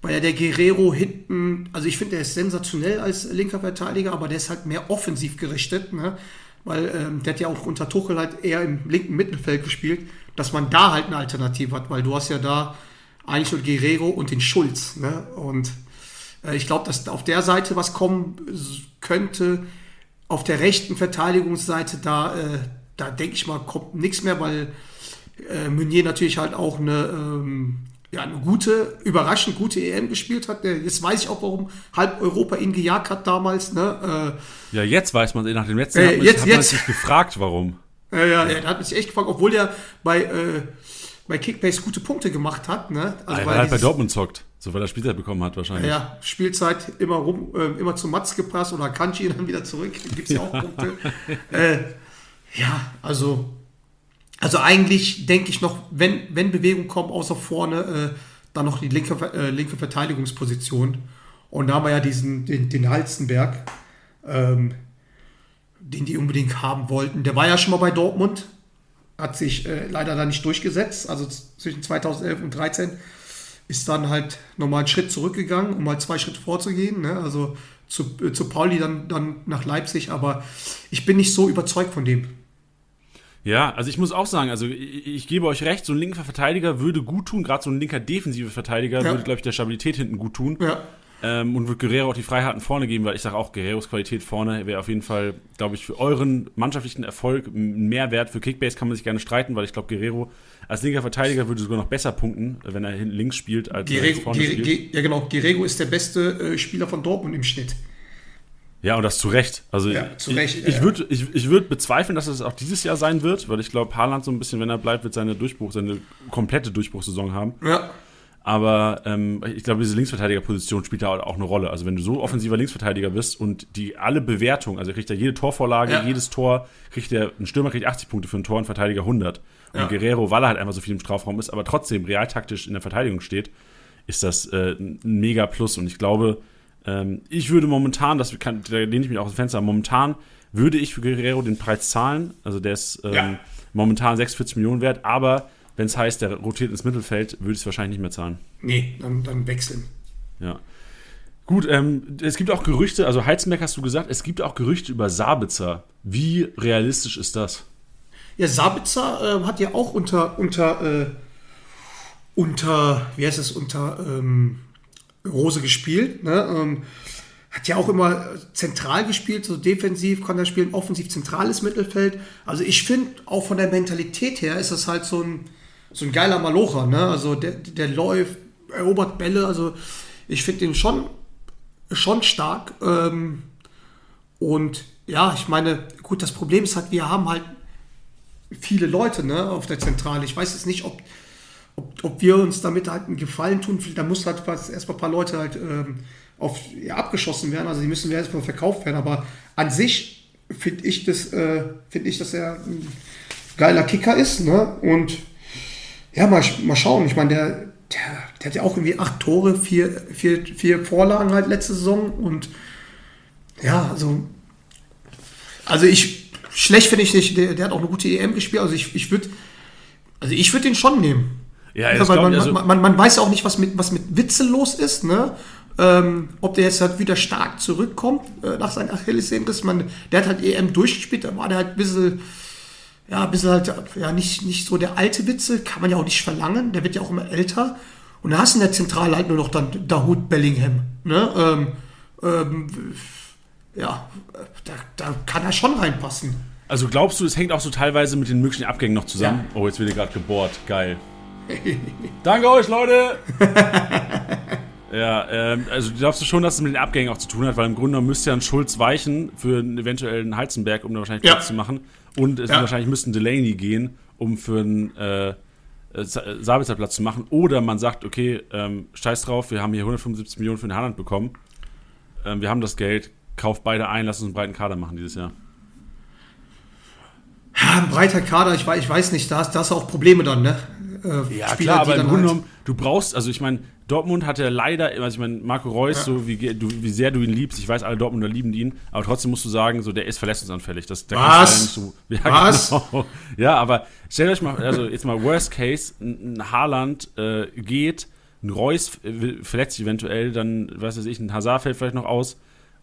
weil ja der Guerrero hinten, also ich finde, der ist sensationell als linker Verteidiger, aber der ist halt mehr offensiv gerichtet, ne? weil ähm, der hat ja auch unter Tuchel halt eher im linken Mittelfeld gespielt, dass man da halt eine Alternative hat, weil du hast ja da eigentlich nur Guerrero und den Schulz. Ne? Und äh, ich glaube, dass auf der Seite was kommen könnte. Auf der rechten Verteidigungsseite, da, äh, da denke ich mal, kommt nichts mehr, weil äh, Meunier natürlich halt auch eine, ähm, ja, eine gute, überraschend gute EM gespielt hat. Jetzt weiß ich auch, warum halb Europa ihn gejagt hat damals. Ne? Ja, jetzt weiß man, nach dem letzten Äh, jetzt- hat man jetzt. sich gefragt, warum. Äh, ja, ja, der hat mich echt gefragt, obwohl der bei, äh, bei Kickbase gute Punkte gemacht hat. Ne? Also Weil er halt bei Dortmund zockt. So, weil er Spielzeit bekommen hat wahrscheinlich. Ja, Spielzeit immer rum, äh, immer zu Matz gepasst oder Kanji dann wieder zurück. Gibt es ja auch Punkte. äh, ja, also, also eigentlich denke ich noch, wenn, wenn Bewegung kommt, außer vorne, äh, dann noch die linke, äh, linke Verteidigungsposition. Und da haben wir ja diesen, den, den Halstenberg, ähm, den die unbedingt haben wollten. Der war ja schon mal bei Dortmund, hat sich äh, leider da nicht durchgesetzt. Also zwischen 2011 und 2013 ist dann halt nochmal einen Schritt zurückgegangen, um mal zwei Schritte vorzugehen. Ne? Also zu, äh, zu Pauli, dann, dann nach Leipzig. Aber ich bin nicht so überzeugt von dem. Ja, also ich muss auch sagen, also ich, ich gebe euch recht, so ein linker Verteidiger würde gut tun, gerade so ein linker defensive Verteidiger Ja. würde, glaube ich, der Stabilität hinten gut tun. Ja. Ähm, und wird Guerrero auch die Freiheiten vorne geben, weil ich sage auch, Guerreros Qualität vorne wäre auf jeden Fall, glaube ich, für euren mannschaftlichen Erfolg ein Mehrwert. Für Kickbase kann man sich gerne streiten, weil ich glaube, Guerrero als linker Verteidiger würde sogar noch besser punkten, wenn er hinten links spielt, als er Guerrero, vorne Guerre- spielt. Ja, genau. Guerrero ist der beste äh, Spieler von Dortmund im Schnitt. Ja, und das zu Recht. Also Ja, zu ich, Recht, ich, ja. würde ich, ich würd bezweifeln, dass es auch dieses Jahr sein wird, weil ich glaube, Haaland so ein bisschen, wenn er bleibt, wird seine Durchbruch, seine komplette Durchbruchssaison haben. Ja. Aber ähm, ich glaube, diese Linksverteidigerposition spielt da auch eine Rolle. Also wenn du so offensiver Linksverteidiger bist und die alle Bewertungen, also kriegt er jede Torvorlage, Ja. jedes Tor, kriegt er, ein Stürmer kriegt 80 Punkte für ein Tor, ein Verteidiger 100. Und Ja. Guerrero, weil er halt einfach so viel im Strafraum ist, aber trotzdem realtaktisch in der Verteidigung steht, ist das äh, ein mega Plus. Und ich glaube, ähm, ich würde momentan, das kann, da lehne ich mich auch aus dem Fenster, momentan würde ich für Guerrero den Preis zahlen. Also der ist ähm, Ja. momentan 46 Millionen wert, aber wenn es heißt, der rotiert ins Mittelfeld, würde ich es wahrscheinlich nicht mehr zahlen. Nee, dann, dann wechseln. Ja. Gut, ähm, es gibt auch Gerüchte, also Heizenberg hast du gesagt, es gibt auch Gerüchte über Sabitzer. Wie realistisch ist das? Ja, Sabitzer äh, hat ja auch unter, unter, äh, unter, wie heißt es, unter ähm, Rose gespielt. Ne? Ähm, hat ja auch immer zentral gespielt, so defensiv kann er spielen, offensiv zentrales Mittelfeld. Also ich finde, auch von der Mentalität her ist das halt so ein, so ein geiler Malocher. Ne? Also der, der läuft, erobert Bälle. Also ich finde den schon, schon stark. Ähm, und ja, ich meine, gut, das Problem ist halt, wir haben halt viele Leute ne, auf der Zentrale. Ich weiß jetzt nicht, ob, ob, ob wir uns damit halt einen Gefallen tun. Da muss halt erstmal ein paar Leute halt ähm, auf, ja, abgeschossen werden. Also die müssen ja erstmal verkauft werden. Aber an sich finde ich, das, äh, find ich, dass er ein geiler Kicker ist. Ne? Und ja, mal, mal schauen. Ich meine, der, der, der hat ja auch irgendwie acht Tore, vier, vier, vier Vorlagen halt letzte Saison. Und ja, also also ich, schlecht finde ich nicht, der, der hat auch eine gute EM gespielt. Also ich, ich würde also ich würde den schon nehmen. Ja, Ja, weil man, ich, also, man, man, man weiß ja auch nicht, was mit, was mit Witzel los ist, ne? Ähm, ob der jetzt halt wieder stark zurückkommt äh, nach seinem Achillessehnenriss. Man, der hat halt EM durchgespielt, da war der halt ein bisschen, ja, ein bisschen halt, ja, nicht, nicht so der alte Witzel, kann man ja auch nicht verlangen, der wird ja auch immer älter. Und da hast du in der Zentrale halt nur noch dann Dahut Bellingham, ne? Ähm, ähm, ja, da, da kann er schon reinpassen. also glaubst du, es hängt auch so teilweise mit den möglichen Abgängen noch zusammen? Oh, jetzt wird hier gerade gebohrt. Geil. Danke euch, Leute! ja, ähm, also glaubst du schon, dass es mit den Abgängen auch zu tun hat? Weil im Grunde müsste ja ein Schulz weichen für einen eventuellen Heizenberg, um da wahrscheinlich Ja. Platz zu machen. Und es Ja. wahrscheinlich müssten Delaney gehen, um für einen äh, äh, Sa- Sabitzer Platz zu machen. Oder man sagt, okay, ähm, scheiß drauf, wir haben hier 175 Millionen für den Haaland bekommen. Ähm, wir haben das Geld, kauft beide ein, lass uns einen breiten Kader machen dieses Jahr. Ja, ein breiter Kader, ich weiß, ich weiß nicht, da hast, da hast du auch Probleme dann, ne? Äh, Ja, Spieler, klar, aber im Grunde halt- genommen, du brauchst, also ich meine, Dortmund hat ja leider, also ich meine, Marco Reus, so wie, du, wie sehr du ihn liebst, ich weiß, alle Dortmunder lieben ihn, aber trotzdem musst du sagen, so der ist verletzungsanfällig. Das, der Was? kannst du leider nicht so, ja, Was? Genau. Ja, aber stellt euch mal, also jetzt mal Worst Case, ein Haaland äh, geht, ein Reus äh, verletzt sich eventuell, dann, weiß ich, ein Hazard fällt vielleicht noch aus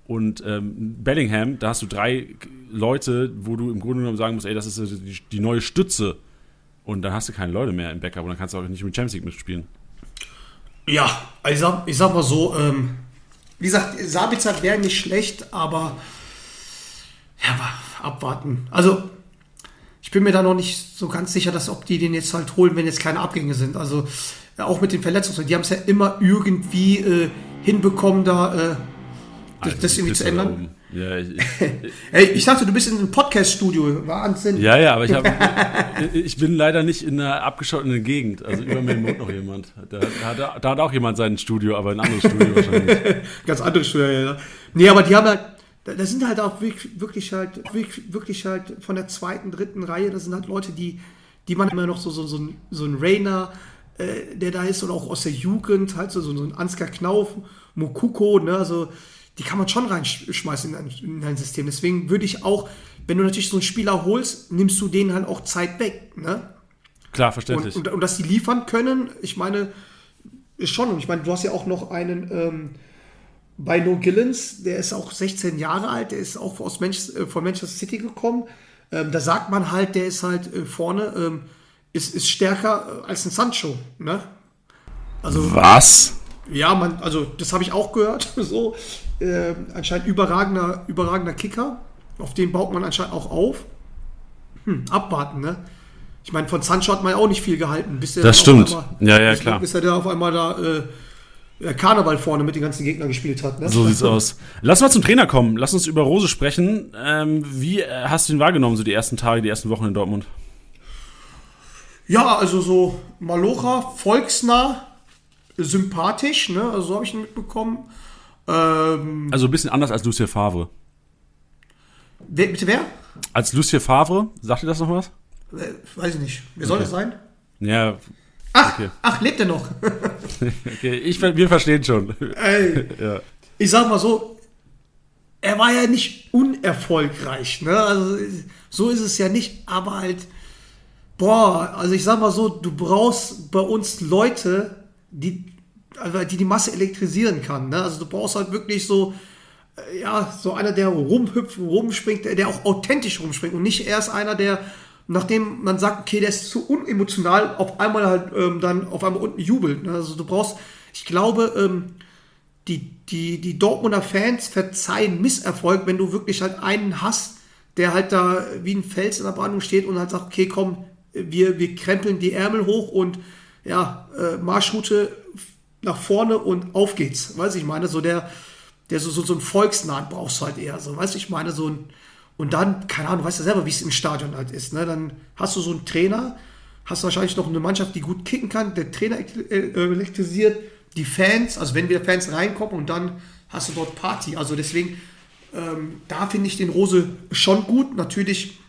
und ähm, Bellingham, da hast du drei Leute, wo du im Grunde genommen sagen musst, ey, das ist die, die neue Stütze. Und dann hast du keine Leute mehr im Backup und dann kannst du auch nicht mit Champions League mitspielen. Ja, also ich sag, ich sag mal so, ähm, wie gesagt, Sabitzer wäre nicht schlecht, aber ja, abwarten. Also, ich bin mir da noch nicht so ganz sicher, dass ob die den jetzt halt holen, wenn jetzt keine Abgänge sind. Also, ja, auch mit den Verletzungen, die haben es ja immer irgendwie äh, hinbekommen, da äh, das, das irgendwie zu ändern. Ja, ich, ich, Ey, ich dachte, du bist in einem Podcast-Studio. Wahnsinn. ja, ja, aber ich, hab, ich bin leider nicht in einer abgeschotteten Gegend. Also über mir wohnt noch jemand. Da, da, hat, da hat auch jemand sein Studio, aber ein anderes Studio wahrscheinlich. Ganz andere Studio, ja, ja. Nee, aber die haben halt, da da sind halt auch wirklich, wirklich halt, wirklich, wirklich halt von der zweiten, dritten Reihe, das sind halt Leute, die, die man immer noch so, so, so ein, so ein Rainer, äh, der da ist, oder auch aus der Jugend, halt so, so ein Ansgar Knauf, Mokuko, ne, also, die kann man schon reinschmeißen in ein, in ein System. Deswegen würde ich auch, wenn du natürlich so einen Spieler holst, nimmst du denen halt auch Zeit weg, ne? Klar, Und, verständlich. und, und dass die liefern können, ich meine, ist schon. Und ich meine, du hast ja auch noch einen ähm, bei No Gillens, der ist auch 16 Jahre alt, der ist auch aus Manch äh, von Manchester City gekommen. Ähm, da sagt man halt, der ist halt äh, vorne, ähm, ist, ist stärker äh, als ein Sancho. Ne? Also, Was? Ja, man, also das habe ich auch gehört. So, äh, anscheinend überragender, überragender Kicker. Auf den baut man anscheinend auch auf. Hm, abwarten, ne? Ich meine, von Sancho hat man ja auch nicht viel gehalten. Bis der Das stimmt. einmal- Ja, ja, bis, klar. Bis er da auf einmal da äh, äh, Karneval vorne mit den ganzen Gegnern gespielt hat. Ne? So sieht's aus. Lass mal zum Trainer kommen. Lass uns über Rose sprechen. Ähm, wie äh, hast du ihn wahrgenommen, so die ersten Tage, die ersten Wochen in Dortmund? Ja, also so Malocha, volksnah, sympathisch, ne? Also so habe ich ihn mitbekommen. Ähm, Also ein bisschen anders als Lucien Favre. wer, bitte wer? Als Lucien Favre, sagt dir das noch was? Äh, weiß ich nicht. Wer soll Okay. das sein? Ja, Ach, Okay. ach, lebt er noch? okay. Ich, wir verstehen schon. Ey, ja. ich sag mal so, er war ja nicht unerfolgreich, ne? Also so ist es ja nicht, aber halt, boah, also ich sag mal so, du brauchst bei uns Leute, die also die, die Masse elektrisieren kann, ne? Also du brauchst halt wirklich so, äh, ja, so einer, der rumhüpft, rumspringt, der, der auch authentisch rumspringt und nicht erst einer, der nachdem man sagt, okay, der ist zu unemotional, auf einmal halt ähm, dann auf einmal unten jubelt. Ne? Also du brauchst, ich glaube, ähm, die, die, die Dortmunder Fans verzeihen Misserfolg, wenn du wirklich halt einen hast, der halt da wie ein Fels in der Brandung steht und halt sagt, okay, komm, wir, wir krempeln die Ärmel hoch und ja, äh, Marschroute nach vorne und auf geht's. Weiß ich meine, so der, der so, so, so ein Volksnahen brauchst du halt eher. So, weißt du, ich meine, so ein, und dann, keine Ahnung, du weißt ja selber, wie es im Stadion halt ist. Ne? Dann hast du so einen Trainer, hast wahrscheinlich noch eine Mannschaft, die gut kicken kann, der Trainer äh, elektrisiert, die Fans, also wenn wieder Fans reinkommen und dann hast du dort Party. Also deswegen, ähm, da finde ich den Rose schon gut. Natürlich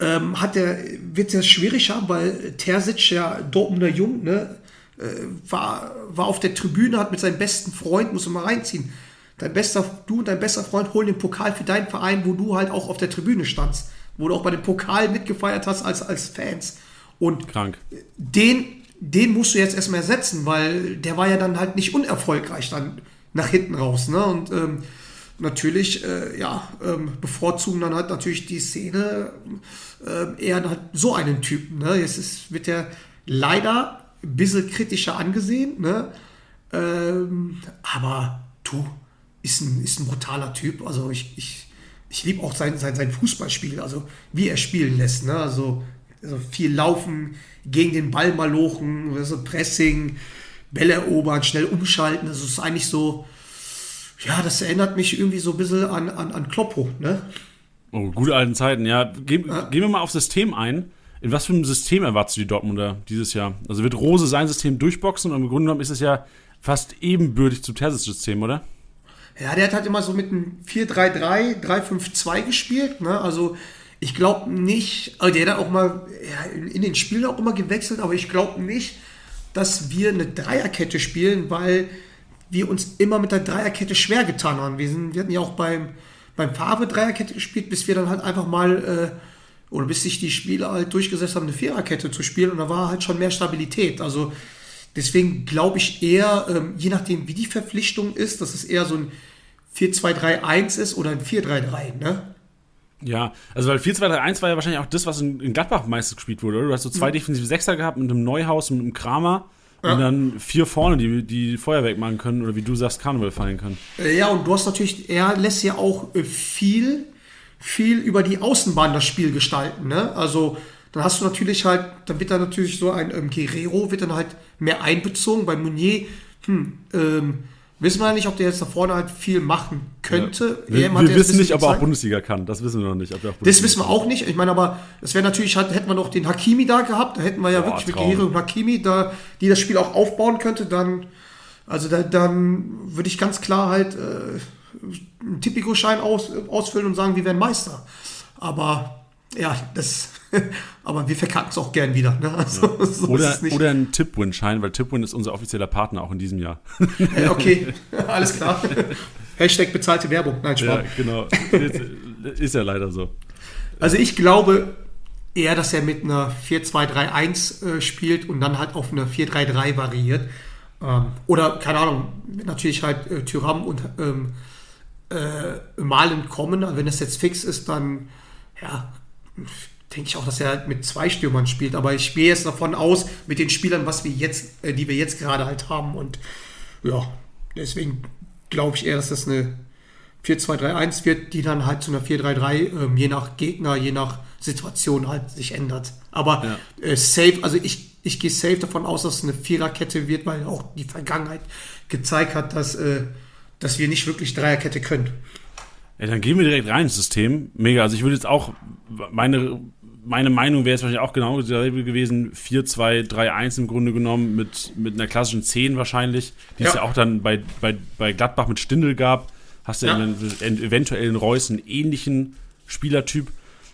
ähm, hat der, wird es schwierig haben, weil Terzic, ja Dortmunder Jung, ne, äh, war, war auf der Tribüne, hat mit seinem besten Freund, muss man mal reinziehen, dein bester, du und dein bester Freund holen den Pokal für deinen Verein, wo du halt auch auf der Tribüne standst, wo du auch bei dem Pokal mitgefeiert hast als, als Fans. Und Krank. den, den musst du jetzt erstmal ersetzen, weil der war ja dann halt nicht unerfolgreich dann nach hinten raus. Ne? Und ähm, natürlich, äh, ja, ähm, bevorzugen dann halt natürlich die Szene äh, eher halt so einen Typen. Ne? Jetzt ist, wird der leider ein bisschen kritischer angesehen, ne? Ähm, aber du, ist ein, ist ein brutaler Typ. Also ich, ich, ich liebe auch sein, sein, sein Fußballspiel, also wie er spielen lässt. Ne? Also, also viel laufen, gegen den Ball malochen, also Pressing, Bälle erobern, schnell umschalten. Das ist eigentlich so, ja, das erinnert mich irgendwie so ein bisschen an, an, an Kloppo, ne? Oh, gute alten Zeiten, ja. Gehen, gehen wir mal aufs System ein. In was für einem System erwartest du die Dortmunder dieses Jahr? Also wird Rose sein System durchboxen und im Grunde genommen ist es ja fast ebenbürtig zum Terzic-System, oder? Ja, der hat halt immer so mit einem 4-3-3, 3-5-2 gespielt, ne? Also ich glaube nicht, also der hat auch mal ja, in, in den Spielen auch immer gewechselt, aber ich glaube nicht, dass wir eine Dreierkette spielen, weil wir uns immer mit der Dreierkette schwer getan haben. Wir, sind, wir hatten ja auch beim, beim Favre Dreierkette gespielt, bis wir dann halt einfach mal, äh, oder bis sich die Spieler halt durchgesetzt haben, eine Viererkette zu spielen und da war halt schon mehr Stabilität. Also deswegen glaube ich eher, ähm, je nachdem wie die Verpflichtung ist, dass es eher so ein 4-2-3-1 ist oder ein 4-3-3, ne? Ja, also weil 4-2-3-1 war ja wahrscheinlich auch das, was in, in Gladbach meistens gespielt wurde, oder? Du hast so zwei defensive Sechser gehabt mit einem Neuhaus und einem Kramer Ja. und dann vier vorne, die, die Feuerwerk machen können oder wie du sagst, Karneval feiern können. Äh, Ja, und du hast natürlich, er lässt ja auch äh, viel, viel über die Außenbahn das Spiel gestalten. Ne? Also dann hast du natürlich halt, dann wird dann natürlich so ein ähm, Guerrero wird dann halt mehr einbezogen. Bei Meunier, hm, ähm, wissen wir ja nicht, ob der jetzt da vorne halt viel machen könnte. Wir, hat wir jetzt wissen nicht, ob er auch. Bundesliga kann. Das wissen wir noch nicht. Das wissen wir auch nicht. Ich meine, aber es wäre natürlich halt, hätten wir noch den Hakimi da gehabt, da hätten wir ja Boah, wirklich mit. Guerrero und Hakimi, da, die das Spiel auch aufbauen könnte, dann, also da, dann würde ich ganz klar halt äh, einen Tipico-Schein aus, ausfüllen und sagen, wir wären Meister. Aber ja, das, aber wir verkacken es auch gern wieder. Ne? Also, so ist Oder, oder ein Tipwin-Schein, weil Tipwin ist unser offizieller Partner auch in diesem Jahr. Okay, alles klar. Hashtag bezahlte Werbung. Nein, Spaß. ja, genau. ist ja leider so. Also ich glaube eher, dass er mit einer 4-2-3-1 äh, spielt und dann halt auf eine 4-3-3 variiert. Ähm, oder, keine Ahnung, natürlich halt äh, Tyram und ähm, äh, Malen kommen. Also wenn das jetzt fix ist, dann ja, denke ich auch, dass er halt mit zwei Stürmern spielt. Aber ich gehe jetzt davon aus, mit den Spielern, was wir jetzt, äh, die wir jetzt gerade halt haben. Und ja, deswegen glaube ich eher, dass das eine 4-2-3-1 wird, die dann halt zu einer 4-3-3, ähm, je nach Gegner, je nach Situation halt sich ändert. Aber äh, safe, also ich, ich gehe safe davon aus, dass es eine Viererkette wird, weil auch die Vergangenheit gezeigt hat, dass, äh, dass wir nicht wirklich Dreierkette können. Ja, dann gehen wir direkt rein ins System. Mega. Also ich würde jetzt auch, meine, meine Meinung wäre jetzt wahrscheinlich auch genau dieselbe gewesen. 4-2-3-1 im Grunde genommen mit, mit einer klassischen 10 wahrscheinlich, die es Ja. ja auch dann bei, bei, bei Gladbach mit Stindel gab. Hast du Ja. ja. einen, eventuell in Reus einen ähnlichen Spielertyp.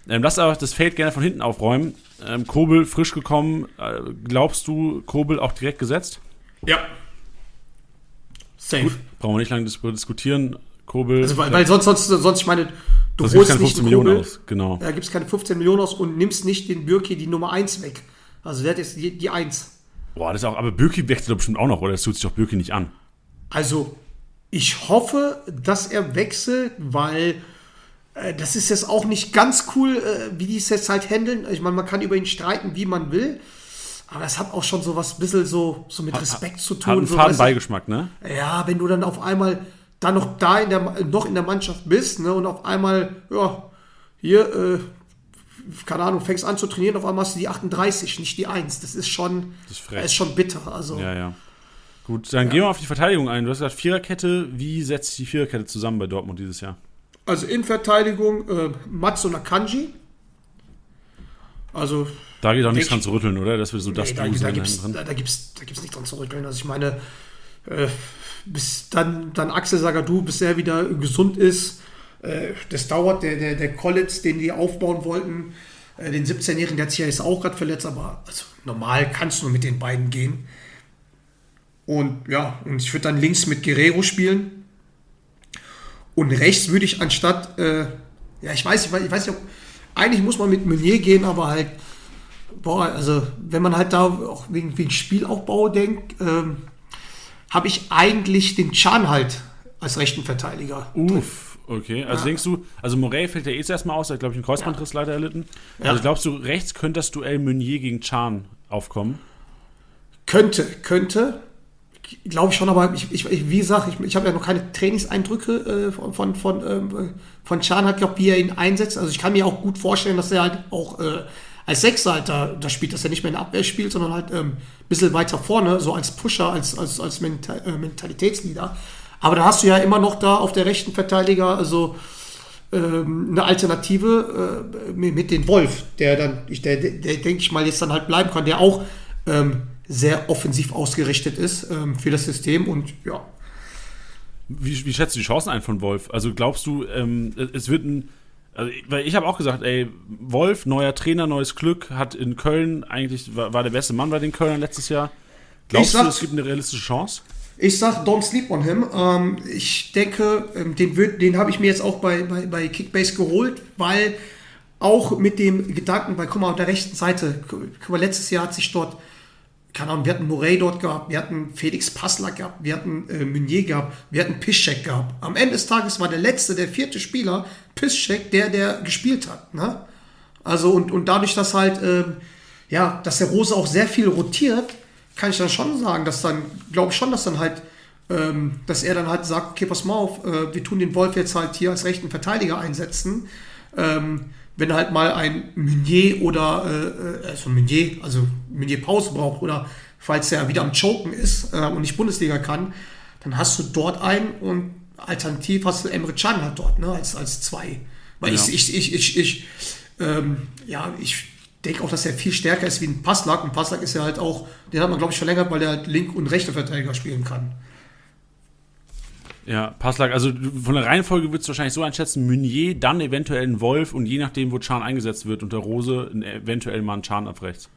Ähm, lass aber das Feld gerne von hinten aufräumen. Ähm, Kobel frisch gekommen. Äh, glaubst du, Kobel auch direkt gesetzt? Ja. Safe. Brauchen wir nicht lange dis diskutieren. Kobel. Also, weil, weil sonst, sonst, sonst, ich meine, du gibt holst keine nicht 15 einen Millionen Kobel, aus. Genau. da gibt es keine 15 Millionen aus und nimmst nicht den Birki die Nummer 1 weg. Also der hat jetzt die, die 1. Boah, das ist auch, aber Birki wechselt doch bestimmt auch noch, oder? Das tut sich doch Birki nicht an. Also, ich hoffe, dass er wechselt, weil äh, das ist jetzt auch nicht ganz cool, äh, wie die es jetzt halt handeln. Ich meine, man kann über ihn streiten, wie man will. Aber es hat auch schon so was bisschen so, so mit Respekt zu tun. Hat einen so, faden weißt du? Beigeschmack, ne? Ja, wenn du dann auf einmal dann noch da in der, noch in der Mannschaft bist, ne, und auf einmal, ja, hier, äh, keine Ahnung, fängst an zu trainieren, auf einmal hast du die 38, nicht die 1. Das ist schon, Das ist das ist schon bitter. Also, Ja, ja. Gut, dann gehen wir auf die Verteidigung ein. Du hast gesagt, Viererkette. Wie setzt sich die Viererkette zusammen bei Dortmund dieses Jahr? also in Verteidigung, äh, Matsu Nakanji. Also, Da geht auch nichts dran zu rütteln, oder? Das wird so das nee, da, Blues da sein gibt es hinten da, da gibt's, da gibt's nicht dran zu rütteln. Also, ich meine, äh, bis dann, dann Axel Sagadou, bis er wieder gesund ist, äh, das dauert. Der, der, der Collins, den die aufbauen wollten, äh, den 17-Jährigen, der hat sich ja jetzt auch gerade verletzt, aber also, normal kannst du mit den beiden gehen. Und ja, und ich würde dann links mit Guerrero spielen. Und rechts würde ich anstatt, ja, ich weiß, ich weiß, ich weiß nicht, eigentlich muss man mit Meunier gehen, aber halt, Boah, also wenn man halt da auch wegen, wegen Spielaufbau denkt, ähm, habe ich eigentlich den Chan halt als rechten Verteidiger. Uff, okay. Also denkst du, also Morey fällt ja eh erstmal aus, er hat, glaube ich, einen Kreuzbandriss leider erlitten. Ja. Also glaubst du, rechts könnte das Duell Meunier gegen Chan aufkommen? Könnte, könnte. Glaube ich schon, aber ich, ich, ich- wie gesagt, ich, ich habe ja noch keine Trainingseindrücke äh, von, von, von, ähm, von Chan, hat glaube wie er ihn einsetzt. Also ich kann mir auch gut vorstellen, dass er halt auch äh, als Sechsseiter da spielt, dass er nicht mehr in der Abwehr spielt, sondern halt ähm, ein bisschen weiter vorne, so als Pusher, als, als, als äh, Mentalitätsleader. Aber da hast du ja immer noch da auf der rechten Verteidiger, also ähm, eine Alternative äh, mit, den Wolf, der dann, ich, der, der, der denke ich mal jetzt dann halt bleiben kann, der auch ähm, sehr offensiv ausgerichtet ist ähm, für das System und ja. Wie, wie schätzt du die Chancen ein von Wolf? Also glaubst du, ähm, es wird ein. Also, weil ich habe auch gesagt, ey, Wolf, neuer Trainer, neues Glück, hat in Köln eigentlich, war, war der beste Mann bei den Kölnern letztes Jahr. Glaubst Ich du, sag- es gibt eine realistische Chance? Ich sag, don't sleep on him. Ähm, ich denke, ähm, den, wird- den habe ich mir jetzt auch bei, bei, bei Kickbase geholt, weil auch mit dem Gedanken, weil guck mal, auf der rechten Seite, guck mal, letztes Jahr hat sich dort, keine Ahnung, wir hatten Morey dort gehabt, wir hatten Felix Passler gehabt, wir hatten äh, Meunier gehabt, wir hatten Piszczek gehabt. Am Ende des Tages war der letzte, der vierte Spieler, Piszczek, der, der gespielt hat. Ne? Also und, und dadurch, dass halt, ähm, ja, dass der Rose auch sehr viel rotiert, kann ich dann schon sagen, dass dann, glaube ich schon, dass dann halt, ähm, dass er dann halt sagt, okay, pass mal auf, äh, wir tun den Wolf jetzt halt hier als rechten Verteidiger einsetzen. Ähm, wenn halt mal ein Meunier oder, äh, äh, also Meunier, also Meunier Pause braucht oder falls er wieder am Choken ist äh, und nicht Bundesliga kann, dann hast du dort einen und alternativ hast du Emre Can halt dort, ne, als, als zwei. Weil Ja. ich, ich, ich, ich, ich ähm, ja, ich denke auch, dass er viel stärker ist wie ein Passlack. Und Passlack ist ja halt auch, den hat man, glaube ich, verlängert, weil er halt Link- und rechte Verteidiger spielen kann. Ja, Passlack, also von der Reihenfolge würdest du wahrscheinlich so einschätzen, Meunier, dann eventuell ein Wolf und je nachdem, wo Chan eingesetzt wird, unter Rose eventuell mal ein Chan ab rechts.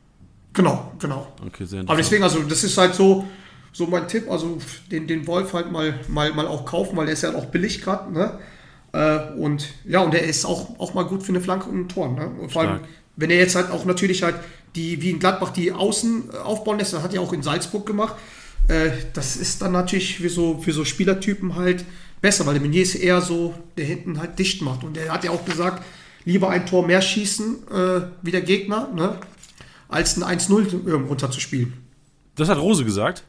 Genau, genau. Okay, sehr Aber deswegen, also, das ist halt so, so mein Tipp, also den, den Wolf halt mal, mal, mal auch kaufen, weil der ist ja auch billig gerade, ne? Äh, und ja, und der ist auch, auch mal gut für eine Flanke und ein Tor, ne? Und vor allem, Stark. wenn er jetzt halt auch natürlich halt die, wie in Gladbach, die Außen äh, aufbauen lässt, das hat er auch in Salzburg gemacht, äh, das ist dann natürlich für so, für so Spielertypen halt besser, weil der Meunier ist eher so, der hinten halt dicht macht. Und er hat ja auch gesagt, lieber ein Tor mehr schießen äh, wie der Gegner, ne? als ein 1-0 ähm, runterzuspielen. Das hat Rose gesagt.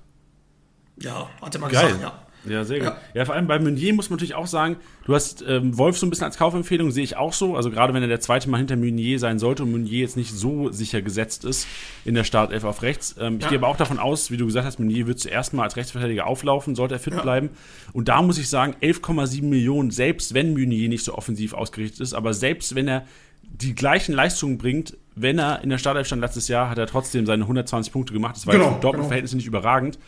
Ja, hat er mal Geil. gesagt, ja. Ja, sehr Ja. geil. Ja. vor allem bei Meunier muss man natürlich auch sagen, du hast ähm, Wolf so ein bisschen als Kaufempfehlung, sehe ich auch so. Also gerade wenn er der zweite Mal hinter Meunier sein sollte und Meunier jetzt nicht so sicher gesetzt ist in der Startelf auf rechts. Ähm, ich Ja. gehe aber auch davon aus, wie du gesagt hast, Meunier wird zuerst mal als Rechtsverteidiger auflaufen, sollte er fit Ja. bleiben. Und da muss ich sagen, 11,7 Millionen, selbst wenn Meunier nicht so offensiv ausgerichtet ist, aber selbst wenn er die gleichen Leistungen bringt, wenn er in der Startelf stand letztes Jahr, hat er trotzdem seine 120 Punkte gemacht. Das war Genau, jetzt für Dortmund genau. Nicht überragend.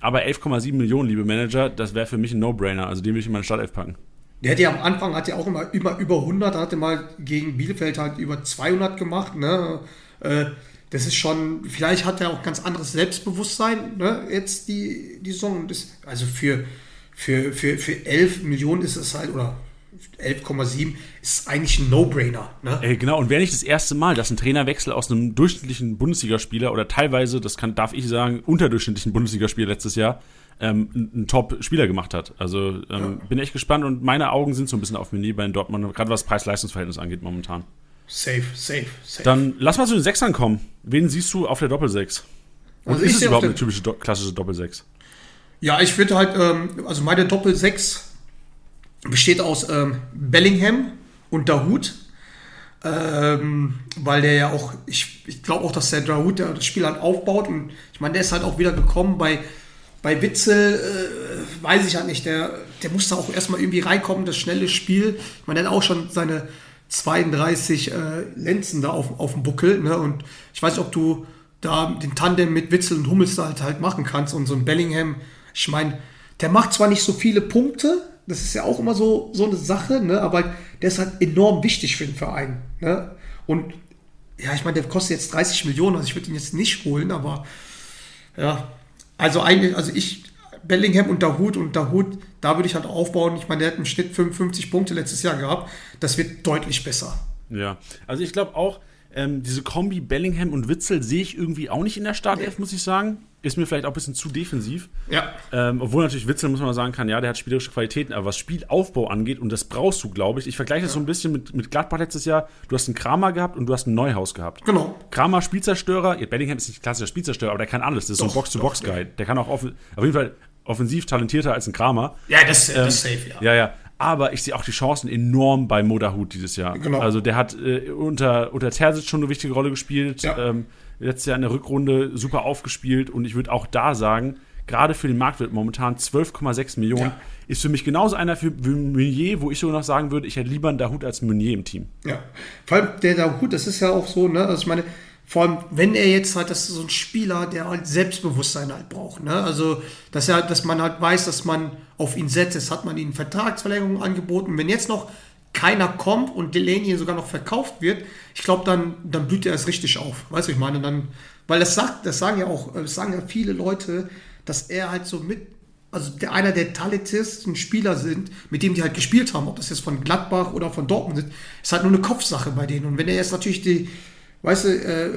Aber 11,7 Millionen, liebe Manager, das wäre für mich ein No-Brainer. Also den will ich in meine Startelf packen. Der hat ja am Anfang hat ja auch immer über, über 100, hat er mal gegen Bielefeld halt über 200 gemacht. Ne? Äh, das ist schon, vielleicht hat er auch ganz anderes Selbstbewusstsein, ne? jetzt die, die Saison. Also für, für, für, für 11 Millionen ist es halt, oder 11,7 ist eigentlich ein No-Brainer. Ne? Ey, genau, und wäre nicht das erste Mal, dass ein Trainerwechsel aus einem durchschnittlichen Bundesligaspieler oder teilweise, das kann, darf ich sagen, unterdurchschnittlichen Bundesligaspieler letztes Jahr ähm, einen Top-Spieler gemacht hat. Also ähm, bin echt gespannt und meine Augen sind so ein bisschen auf Menü bei den Dortmund, gerade was Preis-Leistungs-Verhältnis angeht momentan. Safe, safe, safe. Dann lass mal zu den Sechsern kommen. Wen siehst du auf der Doppelsechs? Und Also ist es überhaupt eine typische klassische Doppelsechs? Ja, ich würde halt, ähm, also meine Doppel 6 besteht aus ähm, Bellingham und Dahut. Ähm, weil der ja auch, ich, ich glaube auch, dass der Dahut der das Spiel halt aufbaut. Und ich meine, der ist halt auch wieder gekommen bei, bei Witzel, äh, weiß ich halt nicht. Der, der musste auch erstmal irgendwie reinkommen, das schnelle Spiel. Ich meine, der hat auch schon seine 32 äh, Lenzen da auf, auf dem Buckel. Ne? Und ich weiß nicht, ob du da den Tandem mit Witzel und Hummels halt, halt machen kannst. Und so ein Bellingham, ich meine, der macht zwar nicht so viele Punkte, das ist ja auch immer so, so eine Sache, ne? aber der ist halt enorm wichtig für den Verein. Ne? Und ja, ich meine, der kostet jetzt 30 Millionen, also ich würde ihn jetzt nicht holen, aber ja, also eigentlich, also ich, Bellingham und Dahut und Dahut, da würde ich halt aufbauen. Ich meine, der hat im Schnitt 55 Punkte letztes Jahr gehabt. Das wird deutlich besser. Ja, also ich glaube auch, Ähm, diese Kombi Bellingham und Witzel sehe ich irgendwie auch nicht in der Startelf, muss ich sagen. Ist mir vielleicht auch ein bisschen zu defensiv. Ja. Ähm, obwohl natürlich Witzel, muss man sagen kann, ja, der hat spielerische Qualitäten, aber was Spielaufbau angeht, und das brauchst du, glaube ich. Ich vergleiche das so ein bisschen mit, mit Gladbach letztes Jahr. Du hast einen Kramer gehabt und du hast einen Neuhaus gehabt. Genau. Kramer Spielzerstörer, ja, Bellingham ist nicht klassischer Spielzerstörer, aber der kann alles. Das ist so ein Doch, Box-to-Box-Guy. Der kann auch offen, auf jeden Fall offensiv talentierter als ein Kramer. Ja, das, das ist safe, ja. Ja, ja. Aber ich sehe auch die Chancen enorm bei Modahut dieses Jahr. Genau. Also der hat äh, unter, unter Terzic schon eine wichtige Rolle gespielt. Ja. Ähm, letztes Jahr in der Rückrunde super aufgespielt. Und ich würde auch da sagen, gerade für den Marktwert momentan 12,6 Millionen, Ja. ist für mich genauso einer für Meunier, wo ich sogar noch sagen würde, ich hätte lieber einen Dahut als Meunier im Team. Ja, vor allem der da gut, das ist ja auch so, ne? Also ich meine, vor allem, wenn er jetzt halt, das ist so ein Spieler, der halt Selbstbewusstsein halt braucht, ne? Also, dass er, dass man halt weiß, dass man auf ihn setzt. Jetzt hat man ihm Vertragsverlängerung angeboten. Wenn jetzt noch keiner kommt und Delaney sogar noch verkauft wird, ich glaube, dann, dann blüht er erst richtig auf. Weißt du, ich meine, dann, weil das sagt, das sagen ja auch, das sagen ja viele Leute, dass er halt so mit also der, einer der talentiertesten Spieler sind, mit dem die halt gespielt haben, ob das jetzt von Gladbach oder von Dortmund sind, ist halt nur eine Kopfsache bei denen. Und wenn er jetzt natürlich die, weißt du, äh,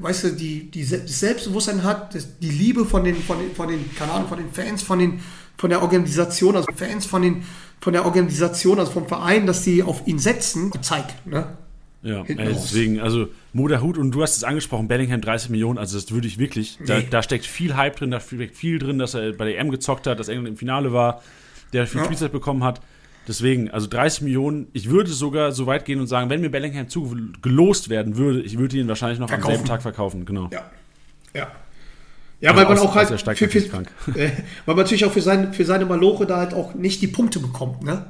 weißt du, die, die Selbstbewusstsein hat, die Liebe von den, von den, von den, keine Ahnung, von den Fans, von den, von der Organisation, also Fans von den, von der Organisation, also vom Verein, dass die auf ihn setzen, zeigt, ne? Ja, äh, deswegen, also Moderhut und du hast es angesprochen, Bellingham 30 Millionen, also das würde ich wirklich, da, Nee. da steckt viel Hype drin, da steckt viel drin, dass er bei der EM gezockt hat, dass England im Finale war, der viel Ja. Spielzeit bekommen hat. Deswegen, also 30 Millionen, ich würde sogar so weit gehen und sagen, wenn mir Bellingham zugelost werden würde, ich würde ihn wahrscheinlich noch am Verkaufen. selben Tag verkaufen, genau. Ja. Ja. Ja, weil man Aus- auch halt der für, für, äh, weil man natürlich auch für, sein, für seine Maloche da halt auch nicht die Punkte bekommt, ne?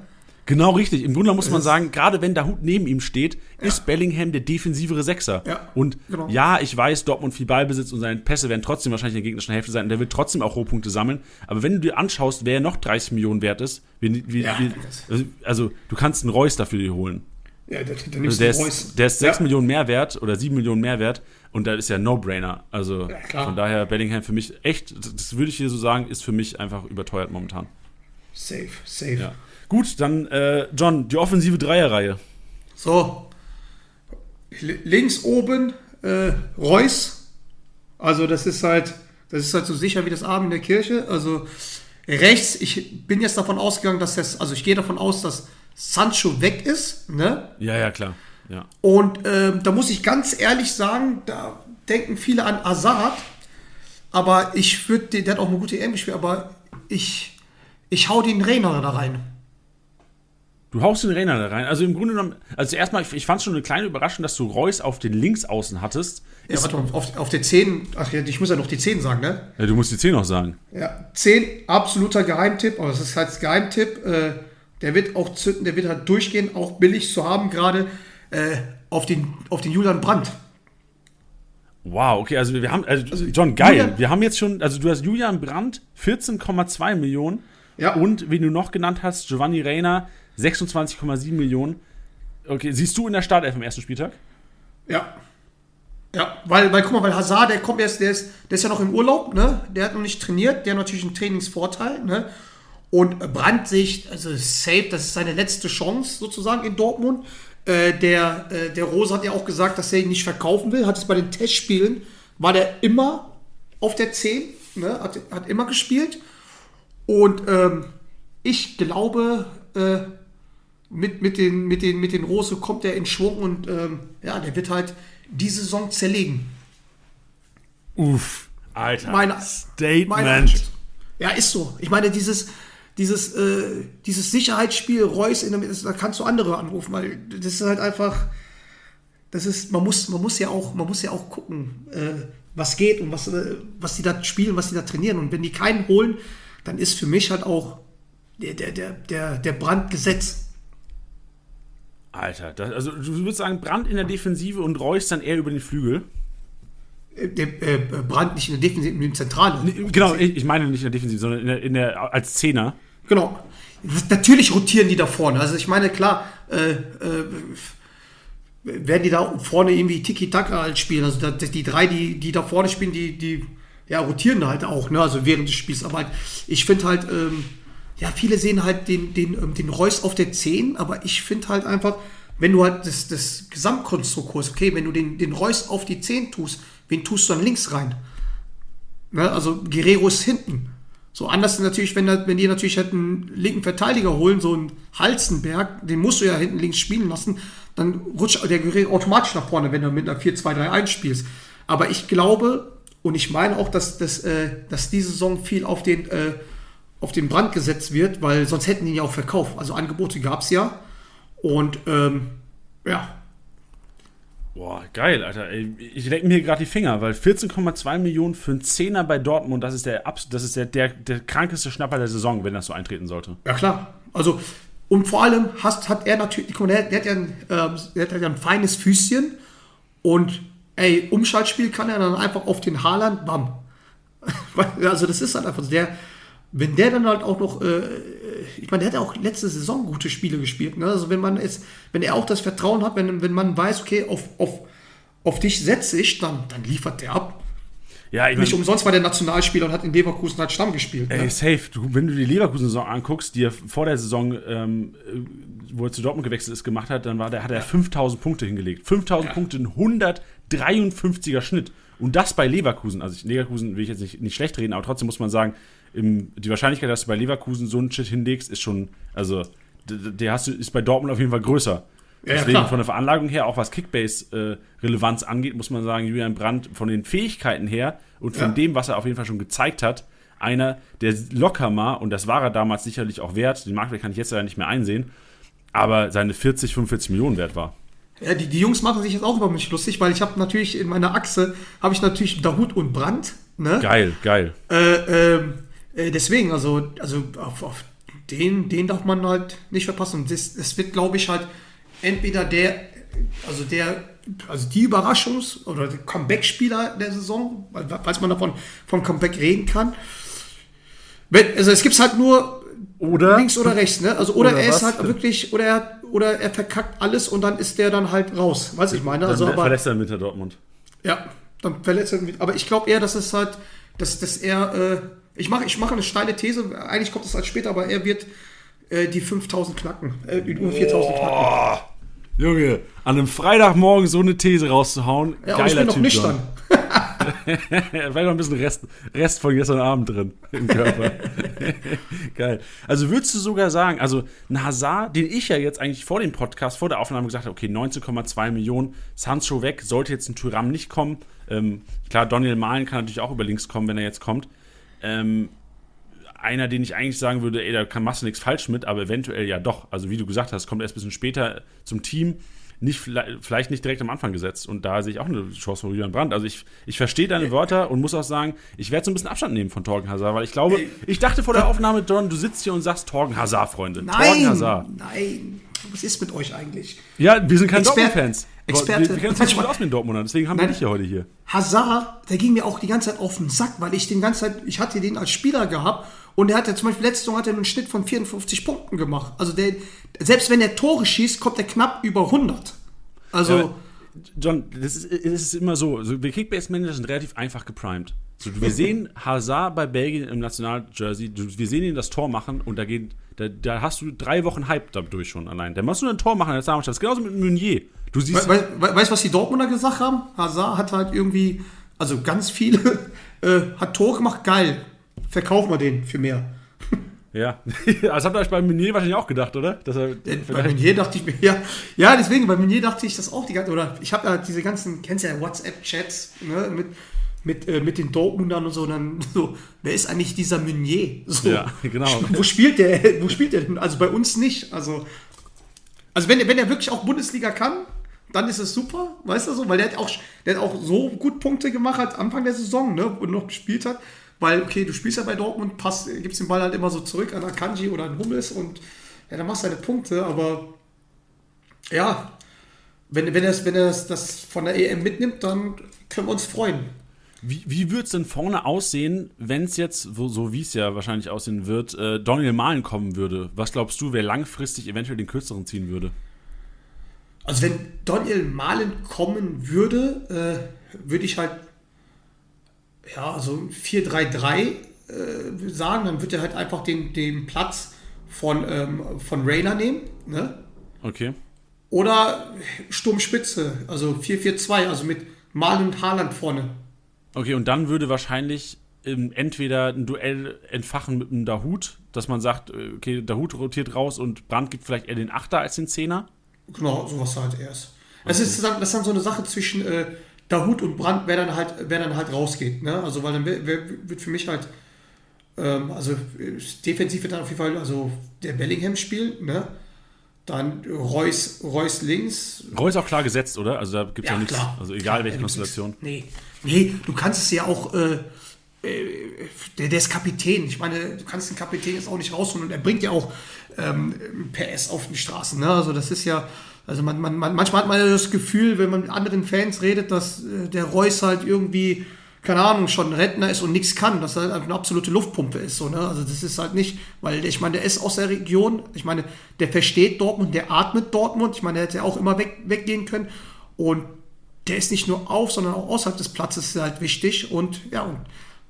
Genau richtig. Im Grunde muss man sagen, gerade wenn Dahut neben ihm steht, ist Bellingham der defensivere Sechser. Ja, Und genau. ja, ich weiß, Dortmund viel Ballbesitz und seine Pässe werden trotzdem wahrscheinlich in der gegnerischen Hälfte sein und der wird trotzdem auch Rohpunkte sammeln. Aber wenn du dir anschaust, wer noch 30 Millionen wert ist, wie, wie, Ja, wie, also, also du kannst einen Reus dafür holen. Ja, da, da Also der, ist, der ist 6 ja. Millionen mehr wert oder 7 Millionen mehr wert und das ist ja ein No-Brainer. Also klar. von daher Bellingham für mich echt, das würde ich hier so sagen, ist für mich einfach überteuert momentan. Safe, safe. Ja. Gut, dann äh, John, die offensive Dreierreihe. So. L- Links oben äh, Reus. Also das ist halt, das ist halt so sicher wie das Abend in der Kirche. Also rechts, ich bin jetzt davon ausgegangen, dass das, also ich gehe davon aus, dass Sancho weg ist, ne? Ja, ja, klar. Ja. Und ähm, da muss ich ganz ehrlich sagen, da denken viele an Hazard. Aber ich würde, der hat auch eine gute EM gespielt, aber ich, ich hau den Rainer da rein. Du haust den Rainer da rein. Also im Grunde genommen, also erstmal, ich, ich fand es schon eine kleine Überraschung, dass du Reus auf den Linksaußen hattest. Ja, warte mal, auf, auf der 10, ach ja, ich muss ja noch die 10 sagen, ne? ja, du musst die 10 noch sagen. Ja, 10, absoluter Geheimtipp, aber das ist halt Geheimtipp. Äh, der wird auch zünden, der wird halt durchgehen, auch billig zu haben, gerade äh, auf, den, auf den Julian Brandt. Wow, okay, also wir haben, also, John, geil. Julian- wir haben jetzt schon, also du hast Julian Brandt, 14,2 Millionen. Ja. Und, wie du noch genannt hast, Giovanni Reina, 26,7 Millionen. Okay, siehst du in der Startelf am ersten Spieltag? Ja. Ja, weil, weil, guck mal, weil Hazard, der kommt jetzt, der ist, der ist ja noch im Urlaub, ne? Der hat noch nicht trainiert, der hat natürlich einen Trainingsvorteil, ne? Und Brandt sich, also safe, das ist seine letzte Chance sozusagen in Dortmund. Äh, der, äh, der Rose hat ja auch gesagt, dass er ihn nicht verkaufen will. Hat es bei den Testspielen, war der immer auf der 10, ne? hat, hat immer gespielt. Und ähm, ich glaube, äh, mit, mit, den, mit, den, mit den Rose kommt er in Schwung und ähm, ja, der wird halt die Saison zerlegen. Uff, Alter. Meine- Statement. Meine ja, ist so. Ich meine, dieses, dieses, äh, dieses Sicherheitsspiel Reus in der Mitte, da kannst du andere anrufen, weil das ist halt einfach, das ist, man muss, man muss ja auch, man muss ja auch gucken, äh, was geht und was, äh, was die da spielen, was die da trainieren. Und wenn die keinen holen, dann ist für mich halt auch der, der, der, der, der Brand gesetzt. Alter, das, also du würdest sagen, Brandt in der Defensive und Reus dann eher über den Flügel. Äh, Der äh, Brand nicht in der Defensive, in der Zentrale. Genau, ich, meine nicht in der Defensive, sondern in der, in der, als Zehner. Genau. Natürlich rotieren die da vorne. Also ich meine, klar, äh, äh, werden die da vorne irgendwie Tiki-Taka halt spielen. Also die drei, die, die da vorne spielen, die, die ja, rotieren halt auch, ne? Also während des Spiels. Aber halt, ich finde halt, ähm, ja, viele sehen halt den, den, ähm, den Reus auf der 10, aber ich finde halt einfach, wenn du halt das, das Gesamtkonstrukt holst, okay, wenn du den, den Reus auf die 10 tust, wen tust du dann links rein? Ne? Also Guerrero ist hinten. So anders natürlich, wenn, wenn die natürlich halt einen linken Verteidiger holen, so einen Halzenberg, den musst du ja hinten links spielen lassen, dann rutscht der Guerrero automatisch nach vorne, wenn du mit einer 4-2-3-1 spielst. Aber ich glaube, und ich meine auch, dass, dass, äh, dass diese Saison viel auf den, äh, auf den Brand gesetzt wird, weil sonst hätten die ihn ja auch verkauft. Also Angebote gab es ja. Und ähm, ja, Boah, geil, Alter. Ich lecke mir gerade die Finger, weil 14,2 Millionen für einen Zehner bei Dortmund, das ist der, das ist der, der, der krankeste Schnapper der Saison, wenn das so eintreten sollte. Ja, klar. Also, und vor allem hast, hat er natürlich, der, der, hat ja ein, äh, der hat ja ein feines Füßchen und ey, Umschaltspiel kann er dann einfach auf den Haaland, bam. also, das ist halt einfach so. Der, wenn der dann halt auch noch, äh, ich meine, der hat ja auch letzte Saison gute Spiele gespielt. Ne? Also wenn man jetzt, wenn er auch das Vertrauen hat, wenn, wenn man weiß, okay, auf, auf, auf dich setze ich, dann, dann liefert der ab. Ja, ich Nicht mein, umsonst war der Nationalspieler und hat in Leverkusen halt Stamm gespielt. Ey, ne? safe. Du, wenn du die Leverkusen-Saison anguckst, die er vor der Saison, ähm, wo er zu Dortmund gewechselt ist, gemacht hat, dann war der, hat er 5000 Punkte hingelegt. 5000 ja. Punkte, ein 153er Schnitt. Und das bei Leverkusen. Also ich, Leverkusen will ich jetzt nicht, nicht schlecht reden, aber trotzdem muss man sagen, im, die Wahrscheinlichkeit, dass du bei Leverkusen so einen Shit hinlegst, ist schon, also der hast du, ist bei Dortmund auf jeden Fall größer. Ja, Deswegen ja, von der Veranlagung her, auch was Kickbase-Relevanz äh, angeht, muss man sagen, Julian Brandt von den Fähigkeiten her und von ja. dem, was er auf jeden Fall schon gezeigt hat, einer, der locker mal, und das war er damals sicherlich auch wert, den Marktwert kann ich jetzt leider nicht mehr einsehen, aber seine 40, 45 Millionen wert war. Ja, die, die Jungs machen sich jetzt auch über mich lustig, weil ich habe natürlich in meiner Achse, habe ich natürlich Dahut und Brandt. Ne? Geil, geil. Äh, ähm, äh, deswegen, also, also auf, auf den, den darf man halt nicht verpassen. Und das, das wird, glaube ich, halt entweder der, also der, also die Überraschungs- oder Comeback-Spieler der Saison, falls man davon vom Comeback reden kann. Wenn, also es gibt halt nur oder links oder rechts, ne? Also oder, oder er ist halt wirklich, oder er, oder er verkackt alles und dann ist der dann halt raus. Weiß ich meine. Also, dann aber, verlässt er mit der Dortmund. Ja, dann verletzt er mit. Aber ich glaube eher, dass es halt, dass, dass er äh, ich mache ich mach eine steile These, eigentlich kommt es als später, aber er wird äh, die 5000 knacken, äh, über 4000 knacken. Junge, an einem Freitagmorgen so eine These rauszuhauen, ja, geiler ich bin noch nüchtern. Vielleicht noch ein bisschen Rest, Rest von gestern Abend drin im Körper. Geil. Also würdest du sogar sagen, also ein Hazard, den ich ja jetzt eigentlich vor dem Podcast, vor der Aufnahme gesagt habe, okay, 19,2 Millionen, Sancho weg, sollte jetzt ein Tyram nicht kommen. Ähm, klar, Daniel Mahlen kann natürlich auch über links kommen, wenn er jetzt kommt. Ähm, einer, den ich eigentlich sagen würde, ey, da kann, machst du nichts falsch mit, aber eventuell ja doch. Also wie du gesagt hast, kommt erst ein bisschen später zum Team, nicht, vielleicht nicht direkt am Anfang gesetzt. Und da sehe ich auch eine Chance von Julian Brandt. Also ich, ich verstehe deine Wörter und muss auch sagen, ich werde so ein bisschen Abstand nehmen von Torgen Hazard, weil ich glaube, ich dachte vor der Aufnahme, John, du sitzt hier und sagst Torgen Hazard, Freunde. Nein, Torgen Hazard. nein. Was ist mit euch eigentlich? Ja, wir sind keine Dortmund-Fans. Experte. Wir, wir kennen uns nicht gut aus mit Dortmunder, deswegen haben Nein, wir dich ja heute hier. Hazard, der ging mir auch die ganze Zeit auf den Sack, weil ich den ganze Zeit, ich hatte den als Spieler gehabt und er hatte zum Beispiel letzte Saison hat er einen Schnitt von 54 Punkten gemacht. Also der, selbst wenn er Tore schießt, kommt er knapp über 100. Also. Ja, John, das ist, das ist immer so. Also wir Kickbase-Manager sind relativ einfach geprimed. So, wir sehen Hazard bei Belgien im Nationaljersey, wir sehen ihn das Tor machen und da geht, da, da hast du drei Wochen Hype dadurch schon allein. Da musst du ein Tor machen in der Nationalmannschaft. Genauso mit Meunier. Du siehst. We we weißt du, was die Dortmunder gesagt haben? Hazard hat halt irgendwie, also ganz viele, äh, hat Tor gemacht, geil. Verkaufen wir den für mehr. Ja, das habt ihr euch bei Meunier wahrscheinlich auch gedacht, oder? Dass er bei Meunier dachte ich mir, ja, ja, deswegen, bei Meunier dachte ich das auch die ganze oder ich habe ja diese ganzen, kennst ja WhatsApp-Chats ne, mit, mit, äh, mit den Dortmundern und so, dann so, wer ist eigentlich dieser Meunier? So, ja, genau. Wo spielt der, wo spielt der denn? Also bei uns nicht, also, also wenn, wenn er wirklich auch Bundesliga kann, dann ist es super, weißt du so, weil der hat auch, der hat auch so gut Punkte gemacht als Anfang der Saison, ne, und noch gespielt hat. Weil, okay, du spielst ja bei Dortmund, passt, gibst den Ball halt immer so zurück an Akanji oder an Hummels und ja, dann machst du deine Punkte, aber ja, wenn, wenn er, wenn er das, das von der EM mitnimmt, dann können wir uns freuen. Wie, wie würde es denn vorne aussehen, wenn es jetzt, so, so wie es ja wahrscheinlich aussehen wird, äh, Daniel Mahlen kommen würde? Was glaubst du, wer langfristig eventuell den kürzeren ziehen würde? Also wenn Daniel Mahlen kommen würde, äh, würde ich halt ja, so 4-3-3 äh, sagen, dann wird er halt einfach den, den Platz von, ähm, von Rayner nehmen. Ne? Okay. Oder Sturmspitze, also 4-4-2, also mit Malen und Haaland vorne. Okay, und dann würde wahrscheinlich ähm, entweder ein Duell entfachen mit einem Dahut, dass man sagt, äh, okay, Dahut rotiert raus und Brandt gibt vielleicht eher den Achter als den Zehner. Genau, sowas halt erst. Es ist dann, das ist dann so eine Sache zwischen äh, Dahut und Brandt, wer dann halt, wer dann halt rausgeht. Ne? Also, weil dann wird, wird für mich halt, ähm, also äh, defensiv wird dann auf jeden Fall also der Bellingham spielen, ne? Dann Reus, Reus links. Reus auch klar gesetzt, oder? Also da gibt es ja, ja nichts. Klar. Also egal klar, welche Konstellation. Nee. nee, du kannst es ja auch, äh, äh, der, der ist Kapitän. Ich meine, du kannst den Kapitän jetzt auch nicht rausholen und er bringt ja auch ähm, PS auf die Straßen. Ne? Also das ist ja, also man, man, man, manchmal hat man ja das Gefühl, wenn man mit anderen Fans redet, dass äh, der Reus halt irgendwie, keine Ahnung, schon Rentner ist und nichts kann, dass er halt eine absolute Luftpumpe ist. So, ne? Also das ist halt nicht, weil ich meine, der ist aus der Region, ich meine, der versteht Dortmund, der atmet Dortmund, ich meine, der hätte ja auch immer weg, weggehen können und der ist nicht nur auf, sondern auch außerhalb des Platzes halt wichtig und ja, und,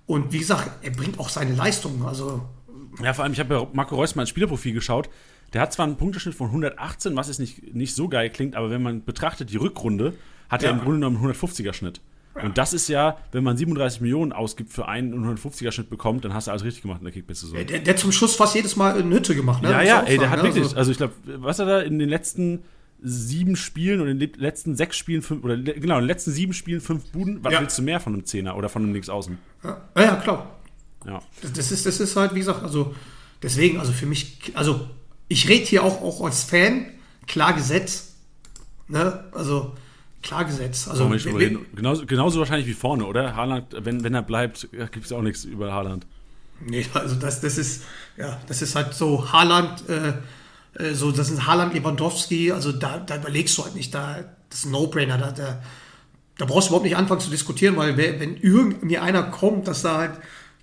und wie gesagt, er bringt auch seine Leistungen, also ja, vor allem, ich habe ja Marco Reus mal ins Spielerprofil geschaut. Der hat zwar einen Punkteschnitt von 118, was jetzt nicht, nicht so geil klingt, aber wenn man betrachtet die Rückrunde, hat ja. er im Grunde genommen einen 150er Schnitt. Ja. Und das ist ja, wenn man 37 Millionen ausgibt für einen 150er Schnitt bekommt, dann hast du alles richtig gemacht in der Kickbase-Saison. Der, der zum Schluss fast jedes Mal eine Hütte gemacht, ne? Ja, ja, ey, der hat ne? wirklich, also, also ich glaube, was hat er in den letzten sieben Spielen oder in den letzten sechs Spielen fünf, oder genau, in den letzten sieben Spielen fünf Buden, was ja. willst du mehr von einem Zehner oder von einem Linksaußen? Ja, ja klar. Ja. Das, ist, das ist halt, wie gesagt, also deswegen, also für mich, also ich rede hier auch, auch als Fan, klar Gesetz. Ne? Also klar Gesetz. Also, genauso, genauso wahrscheinlich wie vorne, oder? Haaland, wenn, wenn er bleibt, gibt es auch nichts über Haaland. Nee, also das, das ist, ja, das ist halt so Haaland, äh, äh so, das ist Haaland Lewandowski, also da, da überlegst du halt nicht, da, das ist ein No-Brainer, da, da, da brauchst du überhaupt nicht anfangen zu diskutieren, weil wenn irgendwie einer kommt, dass da halt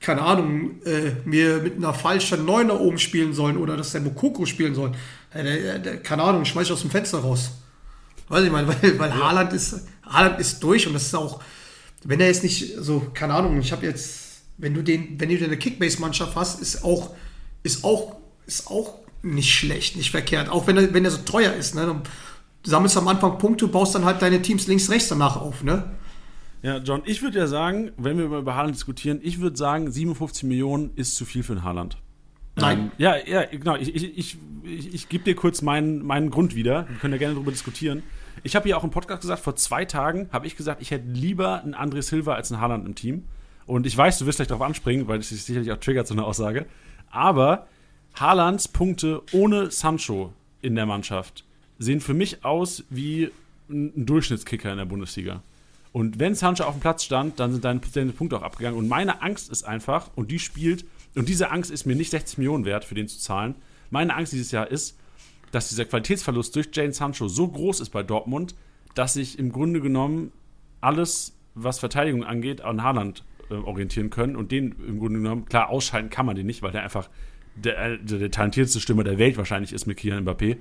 keine Ahnung, äh, mir mit einer falschen Neuner oben spielen sollen oder dass der Mokoko spielen soll. Äh, der, der, keine Ahnung, schmeiß ich aus dem Fenster raus. Weiß ich mal, weil, weil ja. Haaland, ist, Haaland ist durch und das ist auch, wenn er jetzt nicht so, keine Ahnung, ich habe jetzt, wenn du den, wenn du eine Kickbase-Mannschaft hast, ist auch, ist auch, ist auch nicht schlecht, nicht verkehrt. Auch wenn er, wenn er so teuer ist, ne? Du sammelst am Anfang Punkte, baust dann halt deine Teams links, rechts danach auf, ne? Ja, John, ich würde ja sagen, wenn wir über Haaland diskutieren, ich würde sagen, 57 Millionen ist zu viel für ein Haaland. Nein. Ähm, ja, ja, genau. Ich, ich, ich, ich, ich gebe dir kurz meinen, meinen Grund wieder. Wir können ja gerne darüber diskutieren. Ich habe ja auch im Podcast gesagt, vor zwei Tagen habe ich gesagt, ich hätte lieber einen André Silva als einen Haaland im Team. Und ich weiß, du wirst gleich darauf anspringen, weil es sich sicherlich auch triggert, so eine Aussage. Aber Haalands Punkte ohne Sancho in der Mannschaft sehen für mich aus wie ein Durchschnittskicker in der Bundesliga. Und wenn Sancho auf dem Platz stand, dann sind deine, deine Punkte auch abgegangen. Und meine Angst ist einfach, und die spielt, und diese Angst ist mir nicht 60 Millionen wert, für den zu zahlen. Meine Angst dieses Jahr ist, dass dieser Qualitätsverlust durch Jane Sancho so groß ist bei Dortmund, dass sich im Grunde genommen alles, was Verteidigung angeht, an Haaland äh, orientieren können und den im Grunde genommen, klar, ausschalten kann man den nicht, weil der einfach der, der, der talentierteste Stürmer der Welt wahrscheinlich ist mit Kylian Mbappé.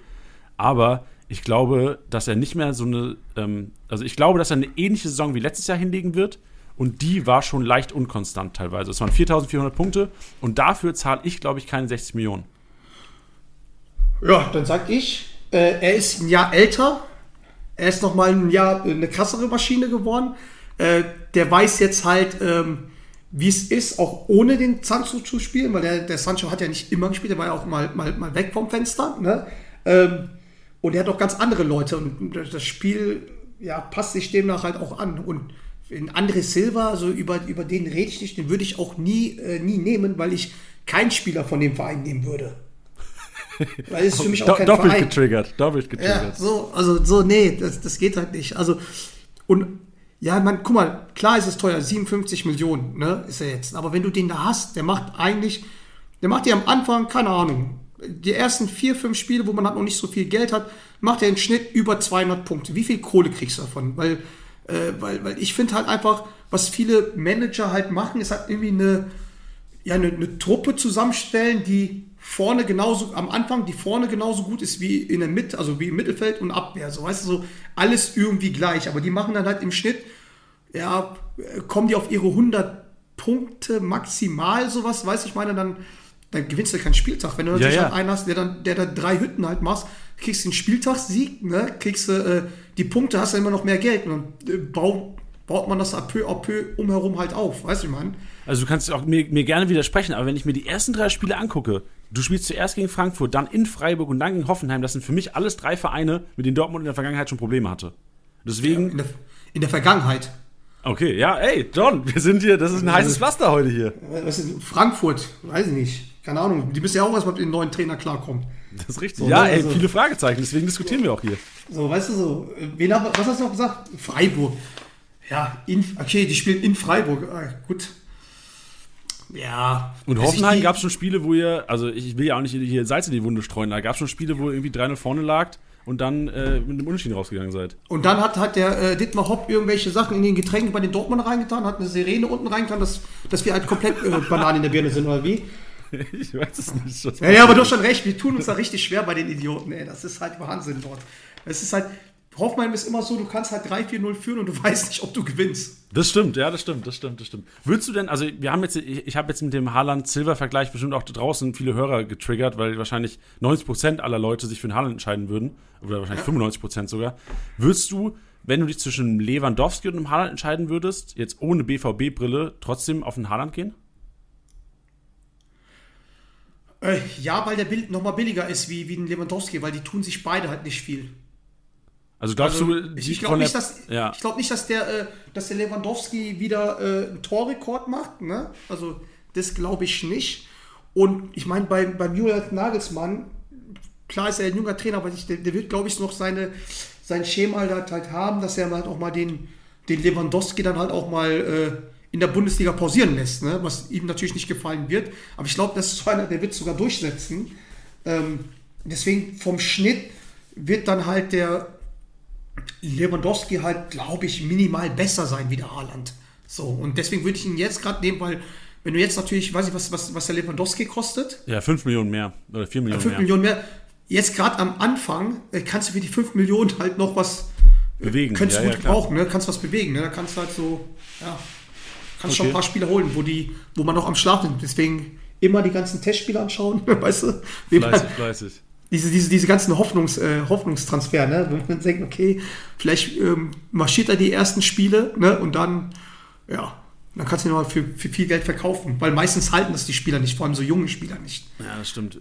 Aber ich glaube, dass er nicht mehr so eine, ähm, also ich glaube, dass er eine ähnliche Saison wie letztes Jahr hinlegen wird. Und die war schon leicht unkonstant teilweise. Es waren 4400 Punkte und dafür zahle ich, glaube ich, keine 60 Millionen. Ja, dann sag ich, äh, er ist ein Jahr älter. Er ist noch mal ein Jahr eine krassere Maschine geworden. Äh, der weiß jetzt halt, ähm, wie es ist, auch ohne den Sancho zu spielen, weil der, der Sancho hat ja nicht immer gespielt, der war ja auch mal, mal, mal weg vom Fenster. Ne? Ähm, und er hat auch ganz andere Leute und das Spiel ja, passt sich demnach halt auch an. Und in André Silva, so über, über den rede ich nicht, den würde ich auch nie, äh, nie nehmen, weil ich keinen Spieler von dem Verein nehmen würde. Weil es ist für mich auch kein Doppelt Verein. getriggert, doppelt getriggert. Ja, so, also so, nee, das, das geht halt nicht. Also, und ja, man, guck mal, klar ist es teuer, 57 Millionen, ne, ist er jetzt. Aber wenn du den da hast, der macht eigentlich, der macht dir am Anfang, keine Ahnung, die ersten vier, fünf Spiele, wo man halt noch nicht so viel Geld hat, macht er im Schnitt über 200 Punkte. Wie viel Kohle kriegst du davon? Weil, äh, weil, weil ich finde halt einfach, was viele Manager halt machen, ist halt irgendwie eine, ja, eine, eine Truppe zusammenstellen, die vorne genauso, am Anfang, die vorne genauso gut ist wie in der Mitte, also wie im Mittelfeld und Abwehr. So, weißt du, so alles irgendwie gleich. Aber die machen dann halt im Schnitt, ja, kommen die auf ihre 100 Punkte maximal, sowas, weiß ich meine, dann dann gewinnst du keinen Spieltag. Wenn du natürlich ja, ja. halt einen hast, der dann, der da drei Hütten halt machst, kriegst den Spieltagssieg, ne? kriegst du äh, die Punkte, hast du immer noch mehr Geld. Und dann äh, bau, baut man das à peu à peu umherum halt auf, weißt du, ich meine? Also du kannst auch mir, mir gerne widersprechen, aber wenn ich mir die ersten drei Spiele angucke, du spielst zuerst gegen Frankfurt, dann in Freiburg und dann gegen Hoffenheim, das sind für mich alles drei Vereine, mit denen Dortmund in der Vergangenheit schon Probleme hatte. Deswegen. In der, in der Vergangenheit. Okay, ja, ey, John, wir sind hier, das ist ein heißes Pflaster heute hier. Was ist Frankfurt? Weiß ich nicht. Keine Ahnung. Die müssen ja auch erstmal mit dem neuen Trainer klarkommen. Das ist richtig. So, ja, ne, ey, also- viele Fragezeichen, deswegen diskutieren wir auch hier. So, weißt du so. äh, Wen, was hast du noch gesagt? Freiburg. Ja, in, okay, die spielen in Freiburg. Ah, gut. Ja. Und ich Hoffenheim gab es schon Spiele, wo ihr, also ich will ja auch nicht hier Salz in die Wunde streuen, da gab es schon Spiele, wo ihr irgendwie 3-0 vorne lagt und dann äh, mit einem Unentschieden rausgegangen seid. Und dann hat, hat der äh, Dittmar Hopp irgendwelche Sachen in den Getränken bei den Dortmund reingetan, hat eine Sirene unten reingetan, dass, dass wir halt komplett äh, Bananen in der Birne sind, oder wie? ich weiß es nicht. Ja, ja, aber du hast schon recht, wir tun uns da richtig schwer bei den Idioten, ey. Das ist halt Wahnsinn dort. Es ist halt, Hoffenheim ist immer so, du kannst halt 3-4-0 führen und du weißt nicht, ob du gewinnst. Das stimmt, ja, das stimmt, das stimmt, das stimmt. Würdest du denn, also wir haben jetzt, ich, ich habe jetzt mit dem Haaland-Silver-Vergleich bestimmt auch da draußen viele Hörer getriggert, weil wahrscheinlich 90% aller Leute sich für den Haaland entscheiden würden, oder wahrscheinlich 95% sogar. Würdest du, wenn du dich zwischen Lewandowski und einem Haaland entscheiden würdest, jetzt ohne BVB-Brille, trotzdem auf den Haaland gehen? Äh, ja, weil der Bild nochmal billiger ist wie, wie ein Lewandowski, weil die tun sich beide halt nicht viel. Also glaubst Also, du, ich ich glaube nicht, dass, ja. ich nicht, dass der, äh, dass der Lewandowski wieder äh, einen Torrekord macht. Ne? Also das glaube ich nicht. Und ich meine, bei, beim Julian Nagelsmann, klar ist er ein junger Trainer, aber ich, der, der wird, glaube ich, noch seine, sein Schema halt, halt haben, dass er halt auch mal den, den Lewandowski dann halt auch mal äh, in der Bundesliga pausieren lässt, ne? was ihm natürlich nicht gefallen wird. Aber ich glaube, das ist so einer, der wird sogar durchsetzen. Ähm, deswegen vom Schnitt wird dann halt der Lewandowski halt, glaube ich, minimal besser sein wie der Haaland. So, und deswegen würde ich ihn jetzt gerade nehmen, weil wenn du jetzt natürlich, weiß ich, was, was, was der Lewandowski kostet, Ja, 5 Millionen mehr oder 4 Millionen 5 mehr. Millionen mehr, jetzt gerade am Anfang äh, kannst du für die 5 Millionen halt noch was, Bewegen. könntest ja, du ja, gut klar. brauchen, ne? kannst was bewegen, ne? da kannst du halt so, ja, kannst schon Okay. ein paar Spiele holen, wo, die, wo man noch am Schlafen ist. Deswegen immer die ganzen Testspiele anschauen, weißt du? Fleißig, fleißig. Diese, diese, diese ganzen Hoffnungs, äh, Hoffnungstransfer, ne? Wenn man denkt, okay, vielleicht ähm, marschiert er die ersten Spiele, ne? Und dann, ja, dann kannst du ihn noch für, für viel Geld verkaufen. Weil meistens halten das die Spieler nicht, vor allem so junge Spieler nicht. Ja, das stimmt.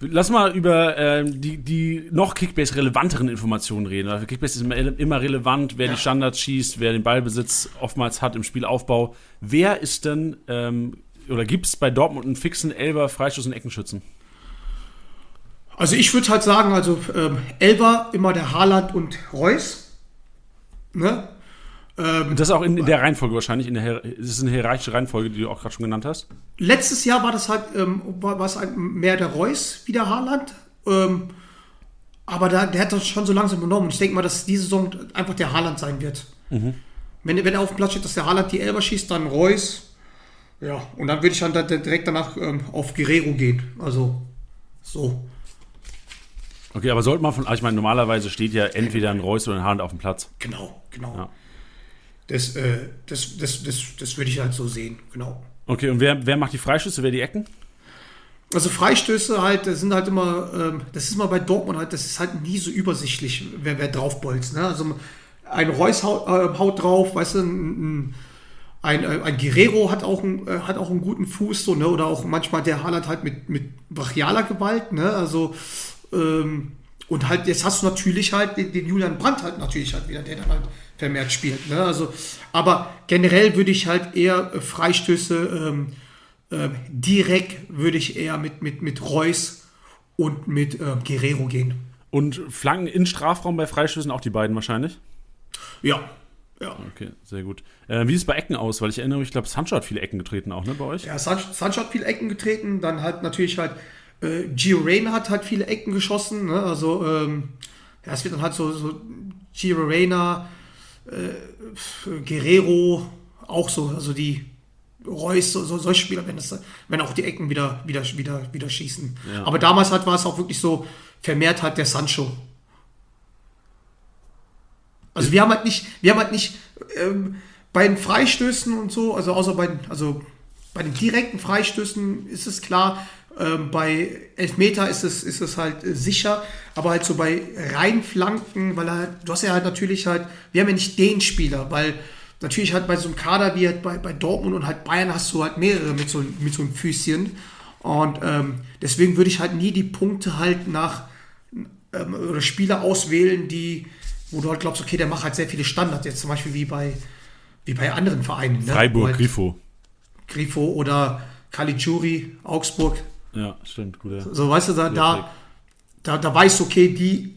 Lass mal über ähm, die, die noch Kickbase-relevanteren Informationen reden. Weil Kickbase ist immer, immer relevant, wer Ja. die Standards schießt, wer den Ballbesitz oftmals hat im Spielaufbau. Wer ist denn, ähm, oder gibt es bei Dortmund einen fixen Elber, Freistoß und Eckenschützen? Also ich würde halt sagen, also ähm, Elber immer der Haaland und Reus. Ne? Ähm, das auch in, in der Reihenfolge wahrscheinlich. In der, das ist eine hierarchische Reihenfolge, die du auch gerade schon genannt hast. letztes Jahr war das halt, ähm, war, war es halt mehr der Reus wie der Haaland. Ähm, aber da, der hat das schon so langsam genommen. Und ich denke mal, dass diese Saison einfach der Haaland sein wird. Wenn, wenn er auf dem Platz steht, dass der Haaland die Elber schießt, dann Reus. Ja, und dann würde ich dann da, direkt danach ähm, auf Guerrero gehen. Also, so. Okay, aber sollte man von, ich meine, normalerweise steht ja entweder ein Reus oder ein Haaland auf dem Platz. Genau, genau. Ja. Das, äh, das, das, das, das würde ich halt so sehen, genau. Okay, und wer, wer macht die Freischüsse, wer die Ecken? Also Freistöße halt, das sind halt immer, ähm, das ist mal bei Dortmund halt, das ist halt nie so übersichtlich, wer, wer draufbolzt. Ne? Also ein Reus haut, äh, haut drauf, weißt du, ein, ein, äh, ein Guerrero hat auch, einen, äh, hat auch einen guten Fuß, so, ne? oder auch manchmal der Haaland halt mit, mit brachialer Gewalt, ne? also ähm, und halt, jetzt hast du natürlich halt den, den Julian Brandt halt natürlich halt wieder, der dann halt vermehrt spielt. Ne? Also, aber generell würde ich halt eher äh, Freistöße ähm, ähm, direkt würde ich eher mit, mit, mit Reus und mit ähm, Guerrero gehen. Und Flanken in Strafraum bei Freischüssen auch die beiden wahrscheinlich? Ja. Ja. Okay, sehr gut. Äh, wie sieht es bei Ecken aus? Weil ich erinnere mich, ich glaube, Sancho hat viele Ecken getreten auch, ne, bei euch? Ja, San- Sancho hat viele Ecken getreten, dann halt natürlich halt äh, Gio Reyna hat halt viele Ecken geschossen, ne? also ähm, ja, es wird dann halt so, so Gio Reyna, äh, Guerrero, auch so, also die Reus, so, so solche Spieler, wenn, das, wenn auch die Ecken wieder, wieder, wieder, wieder schießen. Ja. Aber damals halt war es auch wirklich so vermehrt halt der Sancho. Also wir haben halt nicht, wir haben halt nicht ähm, bei den Freistößen und so, also außer bei, den- also bei den direkten Freistößen ist es klar, Ähm, bei Elfmeter ist es, ist es halt äh, sicher, aber halt so bei Reinflanken, weil er, du hast ja halt natürlich halt, wir haben ja nicht den Spieler, weil natürlich halt bei so einem Kader wie halt bei, bei Dortmund und halt Bayern hast du halt mehrere mit so, mit so einem Füßchen. Und ähm, deswegen würde ich halt nie die Punkte halt nach ähm, oder Spieler auswählen, die, wo du halt glaubst, okay, der macht halt sehr viele Standards, jetzt zum Beispiel wie bei, wie bei anderen Vereinen. Ne? Freiburg, halt Grifo. Grifo oder Caligiuri, Augsburg. Ja, stimmt, gut. Ja. So, weißt du, da, da, da, da weißt du, okay, die,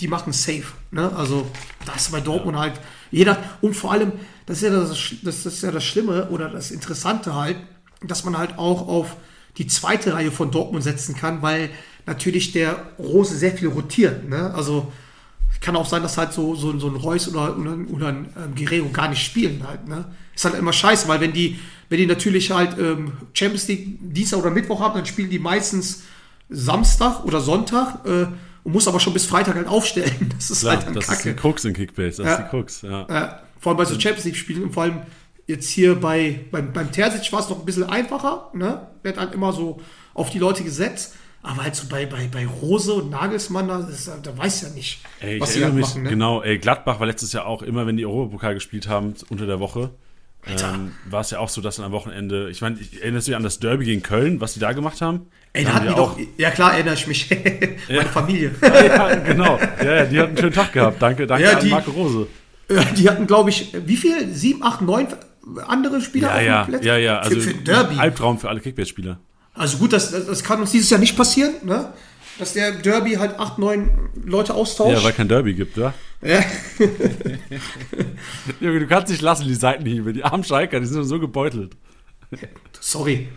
die machen safe. Ne? Also, das ist bei Dortmund halt. Jeder, und vor allem, das ist, ja das, das ist ja das Schlimme oder das Interessante halt, dass man halt auch auf die zweite Reihe von Dortmund setzen kann, weil natürlich der Rose sehr viel rotiert. Ne? Also, kann auch sein, dass halt so, so, so ein Reus oder, oder, oder ein ähm, Guerrero gar nicht spielen halt. Ne? Ist halt immer scheiße, weil wenn die, wenn die natürlich halt ähm, Champions League Dienstag oder Mittwoch haben, dann spielen die meistens Samstag oder Sonntag äh, und muss aber schon bis Freitag halt aufstellen. Das ist Klar, halt dann das ist kacke. die Krux in Kickbase. Das Ja. ist die Krux, ja. Äh, vor allem bei so Champions League Spielen und vor allem jetzt hier bei, beim, beim Terzic war es noch ein bisschen einfacher. Ne? Hat halt immer so auf die Leute gesetzt. Aber halt so bei, bei, bei Rose und Nagelsmann, da, das, da weiß ja nicht, Ey, ich was sie erinnere halt mich, machen. Ne? genau, ey, Gladbach war letztes Jahr auch immer, wenn die Europapokal gespielt haben, unter der Woche, ähm, war es ja auch so, dass dann am Wochenende, ich meine, erinnerst du dich an das Derby gegen Köln, was die da gemacht haben? Ey, da hatten die doch, ja klar, erinnere ich mich. Meine Familie. ja, genau. Ja, ja, die hatten einen schönen Tag gehabt. Danke, danke Ja, an die- Marco Rose. Ja, die hatten, glaube ich, wie viel? Sieben, acht, neun andere Spieler Ja, auf dem ja, Platz? ja, ja. Also für, für Derby. Albtraum für alle Kickbase-Spieler. Also gut, das, das kann uns dieses Jahr nicht passieren, ne? Dass der Derby halt acht, neun Leute austauscht. Ja, weil kein Derby gibt, ja? Ja. Junge, du kannst nicht lassen, die Seitenhiebe. Die armen Schalker, die sind so gebeutelt. Sorry.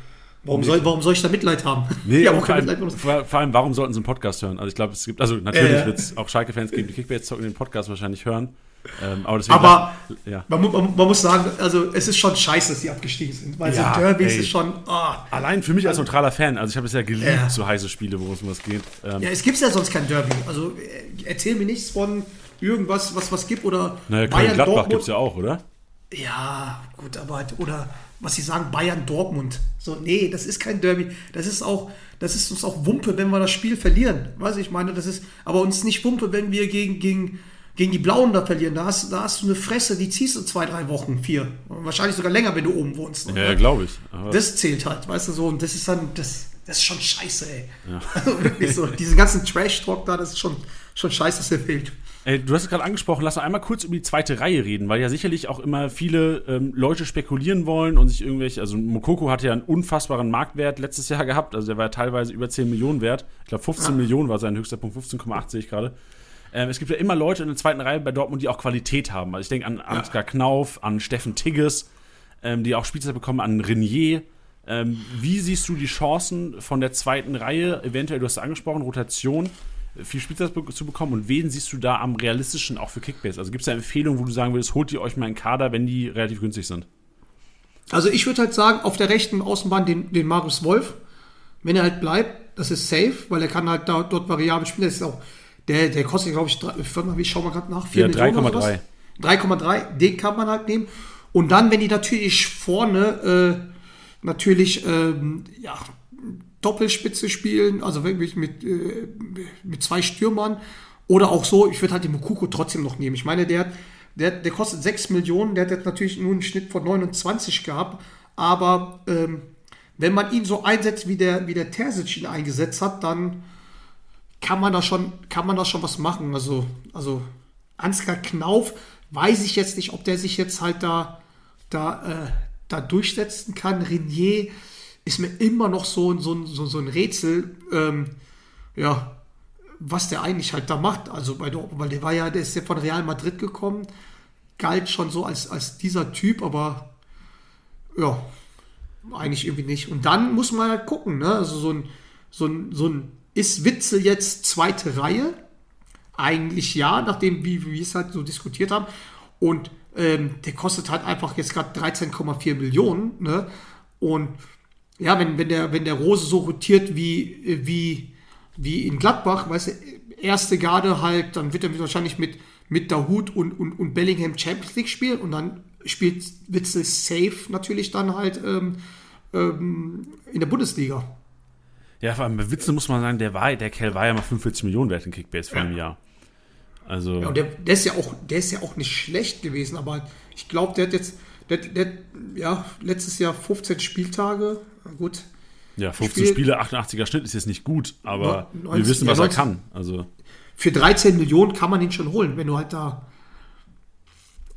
Warum soll, warum soll ich da Mitleid haben? Nee, ja, vor, allem, Mitleid. vor, vor allem, warum sollten sie einen Podcast hören? Also ich glaube, es gibt, also natürlich ja. wird es auch Schalke-Fans geben, die Kickbase-Zocken den Podcast wahrscheinlich hören. Ähm, aber Aber ja. man, man, man muss sagen, also es ist schon scheiße, dass die abgestiegen sind. Weil Ja, so Derbys ey. ist schon. ah. Allein für mich als neutraler Fan, also ich habe es ja geliebt, Ja. so heiße Spiele, wo es um was geht. Ähm, Ja, es gibt ja sonst kein Derby. Also äh, erzähl mir nichts von irgendwas, was was gibt oder naja, Bayern Köln-Gladbach gibt es ja auch, oder? Ja, gut, aber halt, oder was sie sagen, Bayern Dortmund. So, nee, das ist kein Derby. Das ist auch, das ist uns auch Wumpe, wenn wir das Spiel verlieren. Weiß ich meine, das ist, aber uns nicht Wumpe, wenn wir gegen, gegen, gegen die Blauen da verlieren. Da hast, da hast du eine Fresse, die ziehst du zwei, drei Wochen, vier. Wahrscheinlich sogar länger, wenn du oben wohnst. Ja, ja glaube ich. Aber Das zählt halt, weißt du so, und das ist dann, das, das ist schon scheiße, ey. Also wirklich so, diesen ganzen Trash-Talk da, das ist schon, schon scheiße, dass der fehlt. Ey, du hast es gerade angesprochen, lass uns einmal kurz über die zweite Reihe reden, weil ja sicherlich auch immer viele ähm, Leute spekulieren wollen und sich irgendwelche, also Mokoko hatte ja einen unfassbaren Marktwert letztes Jahr gehabt, also der war ja teilweise über 10 Millionen wert. Ich glaube 15 Millionen war sein höchster Punkt, 15,8 sehe ich gerade. Ähm, es gibt ja immer Leute in der zweiten Reihe bei Dortmund, die auch Qualität haben. Also ich denke an Ansgar Knauf, an Steffen Tigges, ähm, die auch Spielzeit bekommen, an Renier. Ähm, wie siehst du die Chancen von der zweiten Reihe, eventuell, du hast es angesprochen, Rotation, viel Spielzeit zu bekommen und wen siehst du da am realistischen auch für Kickbase? Also gibt es da Empfehlungen, wo du sagen würdest, holt ihr euch mal einen Kader, wenn die relativ günstig sind? Also ich würde halt sagen, auf der rechten Außenbahn den, den Marius Wolf, wenn er halt bleibt, das ist safe, weil er kann halt da, dort variabel spielen. Das ist auch, der, der kostet, glaube ich, drei- warte mal, ich schau mal gerade nach, 4 Ja, Millionen oder 3,3. sowas. 3,3, den kann man halt nehmen. Und dann, wenn die natürlich vorne äh, natürlich ähm, ja, Doppelspitze spielen, also wirklich mit, äh, mit zwei Stürmern oder auch so, ich würde halt den Mukoko trotzdem noch nehmen. Ich meine, der, hat- der, der kostet 6 Millionen, der hat jetzt natürlich nur einen Schnitt von 29 gehabt, aber ähm, wenn man ihn so einsetzt, wie der, wie der Terzic ihn eingesetzt hat, dann kann man da schon, kann man da schon was machen. Also, also Ansgar Knauf weiß ich jetzt nicht, ob der sich jetzt halt da, da, äh, da durchsetzen kann. Renier ist mir immer noch so, ein- so, so, so ein Rätsel, ähm, ja, was der eigentlich halt da macht. Also bei Dortmund, weil der war ja, der ist ja von Real Madrid gekommen, galt schon so als, als dieser Typ, aber ja, eigentlich irgendwie nicht. Und dann muss man halt gucken, ne? Also so ein, so ein, so ein ist Witzel jetzt zweite Reihe? Eigentlich ja, nachdem wie wir es halt so diskutiert haben. Und ähm, der kostet halt einfach jetzt gerade 13,4 Millionen. Ne? Und ja, wenn, wenn, der, wenn der Rose so rotiert wie, wie, wie in Gladbach, weißt du, erste Garde halt, dann wird er wahrscheinlich mit, mit Dahut und, und, und Bellingham Champions League spielen und dann spielt Witzel safe natürlich dann halt ähm, ähm, in der Bundesliga. Ja, vor allem bei Witzel muss man sagen, der, war, der Kerl war ja mal 45 Millionen wert in Kickbase vor Ja. einem Jahr. Also, Ja, und der, der, ist ja auch, der ist ja auch nicht schlecht gewesen, aber ich glaube, der hat jetzt, der, der, ja, letztes Jahr 15 Spieltage, gut. ja, 15 Spiel- Spiele, 88er Schnitt ist jetzt nicht gut, aber Ne- wir 19 wissen, was ja, er 19 kann. Also, Für 13 Millionen kann man ihn schon holen, wenn du halt da.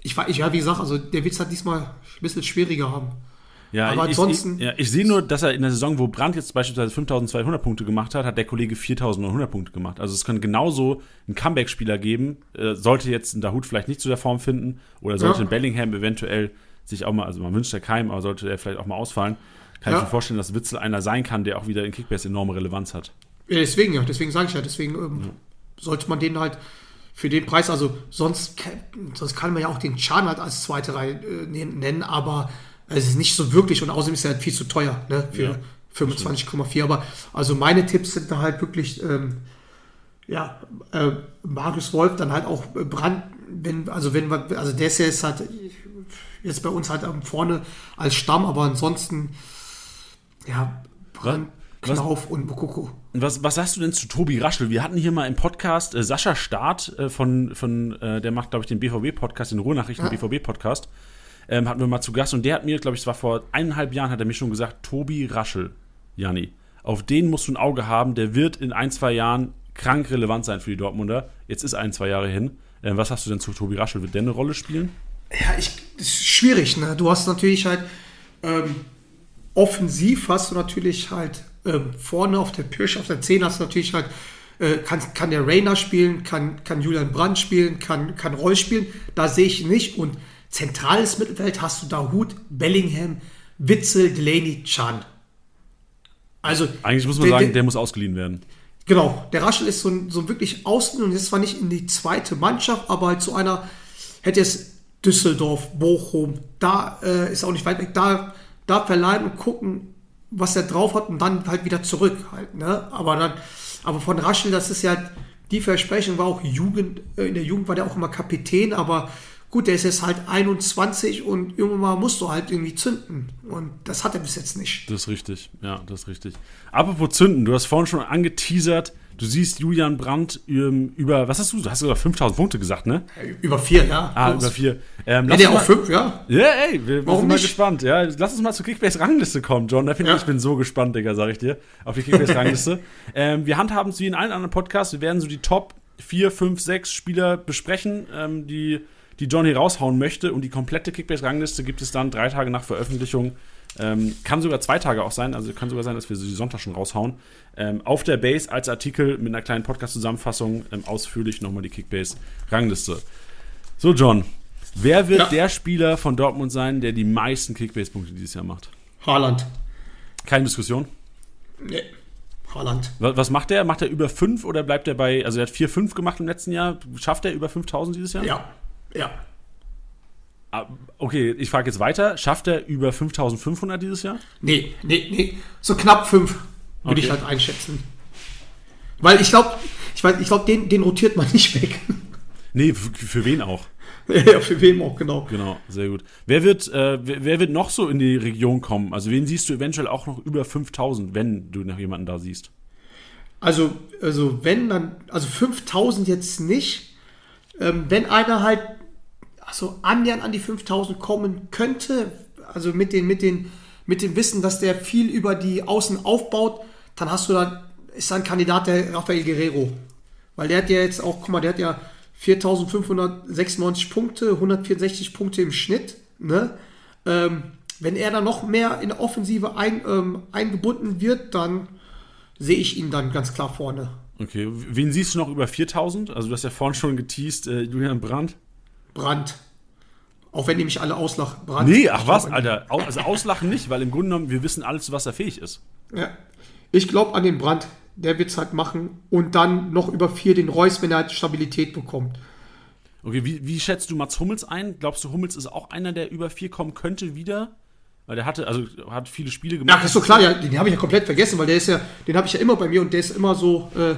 Ich war, ich, ja, wie gesagt, also der wird es halt diesmal ein bisschen schwieriger haben. Ja, Aber ich, ansonsten- Ich, ja, ich sehe nur, dass er in der Saison, wo Brandt jetzt beispielsweise 5200 Punkte gemacht hat, hat der Kollege 4900 Punkte gemacht. Also es kann genauso einen Comeback-Spieler geben. Äh, sollte jetzt ein Dahut vielleicht nicht zu der Form finden oder sollte Ja. ein Bellingham eventuell sich auch mal, also man wünscht ja keinem, aber sollte er vielleicht auch mal ausfallen, kann Ja. ich mir vorstellen, dass Witzel einer sein kann, der auch wieder in Kickbase enorme Relevanz hat. Ja, deswegen ja, deswegen sage ich ja, deswegen ähm, sollte man den halt für den Preis, also sonst, kann- sonst kann man ja auch den Chan halt als zweite Reihe äh, nennen, aber es ist nicht so wirklich und außerdem ist er halt viel zu teuer, ne, für Ja, 25,4. Aber also meine Tipps sind da halt wirklich, ähm, ja, äh, Marius Wolf, dann halt auch äh, Brand, wenn, also wenn wir, also der ist ja jetzt halt jetzt bei uns halt ähm, vorne als Stamm, aber ansonsten, ja, Brand, Was- Knauf und Mokoko. Was, was sagst du denn zu Tobi Raschel? Wir hatten hier mal im Podcast äh, Sascha Staat äh, von, von äh, der macht, glaube ich, den BVB-Podcast, den Ruhrnachrichten BVB-Podcast, ähm, hatten wir mal zu Gast und der hat mir, glaube ich, es war vor eineinhalb Jahren, hat er mir schon gesagt, Tobi Raschel, Janni, auf den musst du ein Auge haben, der wird in ein, zwei Jahren krank relevant sein für die Dortmunder. Jetzt ist ein, zwei Jahre hin. Ähm, was hast du denn zu Tobi Raschel? Wird der eine Rolle spielen? Ja, ich, ist schwierig, ne? Du hast natürlich halt ähm, offensiv hast du natürlich halt ähm, vorne auf der Pirsch, auf der 10 hast du natürlich halt, äh, kann, kann der Rainer spielen, kann, kann Julian Brandt spielen, kann, kann Roy spielen. Da sehe ich nicht. Und zentrales Mittelfeld hast du da Hut, Bellingham, Witzel, Delaney, Chan. Also, Eigentlich muss man der- sagen, der- der muss ausgeliehen werden. Genau, der Raschel ist so, ein, so wirklich außen und jetzt zwar nicht in die zweite Mannschaft, aber halt zu einer, hätte es Düsseldorf, Bochum, da äh, ist auch nicht weit weg, da, da verleihen und gucken, was er drauf hat und dann halt wieder zurück halt, ne? Aber dann, aber von Raschel, das ist ja die Versprechung, war auch Jugend, äh, in der Jugend war der auch immer Kapitän, aber gut, der ist jetzt halt 21 und irgendwann mal musst du halt irgendwie zünden und das hat er bis jetzt nicht. Das ist richtig, ja, das ist richtig. Apropos Zünden, du hast vorhin schon angeteasert, du siehst Julian Brandt ähm, über, was hast du, du hast sogar 5000 Punkte gesagt, ne? Über vier, ja. Ah, über vier. Ähm, Ja, der uns auch fünf, ja. Ja, ey, wir, wir Warum sind mal nicht? gespannt. Ja, lass uns mal zur Kickbase-Rangliste kommen, John. Da finde Ja. ich, ich bin so gespannt, Digga, sag ich dir, auf die Kickbase-Rangliste. ähm, wir handhaben es wie in allen anderen Podcasts. Wir werden so die Top 4, 5, 6 Spieler besprechen, ähm, die, die John hier raushauen möchte. Und die komplette Kickbase-Rangliste gibt es dann drei Tage nach Veröffentlichung. Ähm, kann sogar zwei Tage auch sein, also kann sogar sein, dass wir sie Sonntag schon raushauen. Ähm, auf der Base als Artikel mit einer kleinen Podcast-Zusammenfassung ähm, ausführlich nochmal die Kickbase-Rangliste. So, John, wer wird Ja. der Spieler von Dortmund sein, der die meisten Kickbase-Punkte dieses Jahr macht? Haaland. Keine Diskussion. Nee. Haaland. Was, macht er? Macht er über 5 oder bleibt er bei, also er hat 4, 5 gemacht im letzten Jahr. Schafft er über 5000 dieses Jahr? Ja. Ja. Ah, Okay, ich frage jetzt weiter. Schafft er über 5500 dieses Jahr? Nee, nee, nee. So knapp fünf würde ich Okay. halt einschätzen. Weil ich glaube, ich weiß, ich glaube, den, den rotiert man nicht weg. Nee, für, für wen auch? ja, für wem auch, genau. Genau, sehr gut. Wer wird, äh, wer, wer wird noch so in die Region kommen? Also wen siehst du eventuell auch noch über 5000, wenn du noch jemanden da siehst? Also, also wenn dann, also 5000 jetzt nicht. Ähm, wenn einer halt also annähernd an die 5000 kommen könnte, also mit den, mit den, mit dem Wissen, dass der viel über die Außen aufbaut, dann hast du da, ist da ein Kandidat der Rafael Guerrero. Weil der hat ja jetzt auch, guck mal, der hat ja 4596 Punkte, 164 Punkte im Schnitt, ne? Ähm, wenn er dann noch mehr in der Offensive ein, ähm, eingebunden wird, dann sehe ich ihn dann ganz klar vorne. Okay, wen siehst du noch über 4000? Also du hast ja vorhin schon geteased, äh, Julian Brandt. Brandt. Auch wenn die mich alle auslachen. Brandt. Nee, ach was, Alter. Also auslachen nicht, weil im Grunde genommen, wir wissen alles, was er fähig ist. Ja. Ich glaube an den Brandt. Der wird es halt machen. Und dann noch über vier den Reus, wenn er halt Stabilität bekommt. Okay, wie, wie schätzt du Mats Hummels ein? Glaubst du, Hummels ist auch einer, der über 4 kommen könnte wieder? Weil der hatte, also hat viele Spiele gemacht. das ist so klar, ja, den habe ich ja komplett vergessen, weil der ist ja, den habe ich ja immer bei mir und der ist immer so, äh,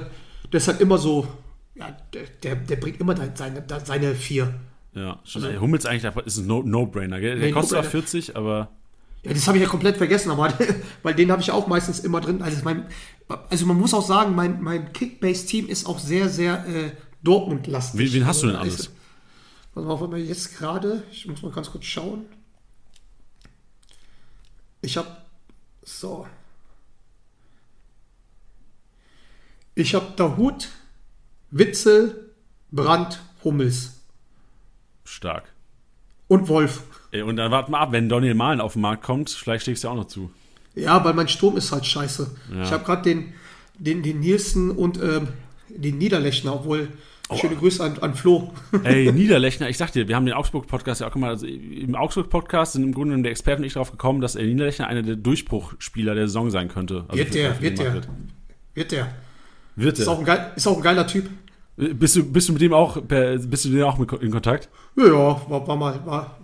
der ist halt immer so, ja, der, der, der bringt immer seine, seine vier. Ja, schon. ey, Hummels eigentlich ist ein No- No-Brainer, gell? Der kostet zwar No-Brainer. 40, aber Ja, das habe ich ja komplett vergessen, aber weil den habe ich auch meistens immer drin. Also mein, also man muss auch sagen, mein, mein Kickbase-Team ist auch sehr, sehr äh, Dortmund-lastig. Wen, wen hast du denn Also, alles? Pass mal auf, jetzt gerade, ich muss mal ganz kurz schauen. Ich habe, so. Ich habe Dahut, Witzel, Brandt, Hummels Stark. und Wolf. Ey, und dann warten wir ab, wenn Daniel Mahlen auf den Markt kommt, vielleicht schlägst du ja auch noch zu. Ja, weil mein Sturm ist halt scheiße. Ja. Ich habe gerade den, den, den Nielsen und ähm, den Niederlechner, obwohl schöne Grüße an, an Flo. Ey, Niederlechner, ich sag dir, wir haben den Augsburg-Podcast ja auch gemacht. Also im Augsburg-Podcast sind im Grunde genommen der Experten und ich darauf gekommen, dass der Niederlechner einer der Durchbruchspieler der Saison sein könnte. Also wird der, wird der, wird der. Wird Ist auch, der. ein geil, ist auch ein geiler Typ. Bist du, bist du mit dem auch, per, bist du mit dem auch in Kontakt? Ja, ja, war, war mal, war,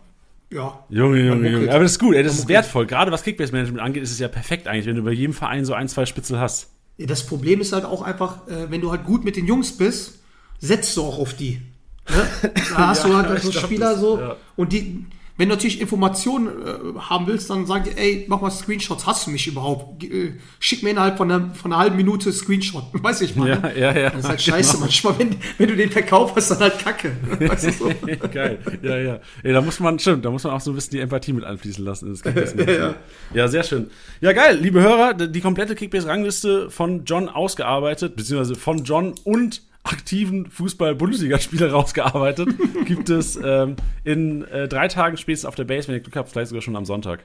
ja. Junge, Junge. Junge. Aber das ist gut, ey, das ist wertvoll. Gerade was Kickbase-Management angeht, ist es ja perfekt eigentlich, wenn du bei jedem Verein so ein, zwei Spitzel hast. Das Problem ist halt auch einfach, äh, wenn du halt gut mit den Jungs bist, setzt du auch auf die. Ne? Da hast Ja, du halt so glaub, Spieler so. ja. Und die, wenn du natürlich Informationen äh, haben willst, dann sag dir, ey, mach mal Screenshots, hast du mich überhaupt? Äh, schick mir innerhalb von einer, von einer halben Minute Screenshot. Weißt du, ich meine. Ja, ja, ja. Das ist halt scheiße manchmal, wenn, wenn du den Verkauf hast, dann halt kacke. Weißt du so? Geil, ja, ja. ja. Da muss man, stimmt, da muss man auch so ein bisschen die Empathie mit einfließen lassen. Das Kickbase ja. sehr schön. Ja, geil, liebe Hörer, die die komplette Kickbase-Rangliste von John ausgearbeitet, beziehungsweise von John und aktiven Fußball-Bundesligaspieler rausgearbeitet, gibt es ähm, in äh, drei Tagen spätestens auf der Base, wenn ihr Glück habt, vielleicht sogar schon am Sonntag.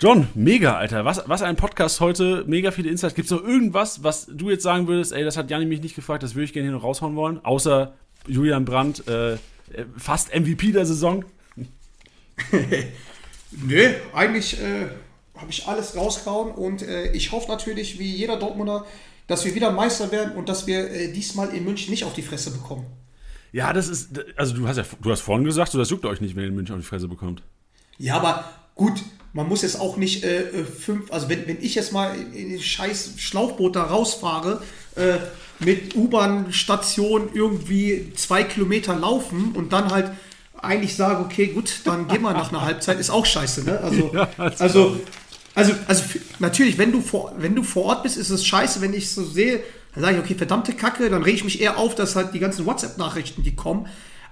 John, mega, Alter. Was, was ein Podcast heute. Mega viele Insights. Gibt es noch irgendwas, was du jetzt sagen würdest, ey, das hat Janni mich nicht gefragt, das würde ich gerne hier noch raushauen wollen? Außer Julian Brandt, äh, äh, fast MVP der Saison. Nö, eigentlich äh, habe ich alles rausgehauen und äh, ich hoffe natürlich, wie jeder Dortmunder, dass wir wieder Meister werden und dass wir äh, diesmal in München nicht auf die Fresse bekommen. Ja, das ist, also du hast ja, du hast vorhin gesagt, so das juckt euch nicht, wenn ihr in München auf die Fresse bekommt. Ja, aber gut, man muss jetzt auch nicht äh, äh, fünf, also wenn, wenn ich jetzt mal in, den scheiß Schlauchboot da rausfahre, äh, mit U-Bahn-Station irgendwie zwei Kilometer laufen und dann halt eigentlich sage, okay, gut, dann gehen wir nach einer Halbzeit, ist auch scheiße, ne? Also, Ja, also, also, also natürlich, wenn du, vor, wenn du vor Ort bist, ist es scheiße, wenn ich so sehe, dann sage ich, okay, verdammte Kacke, dann rege ich mich eher auf, dass halt die ganzen WhatsApp-Nachrichten, die kommen.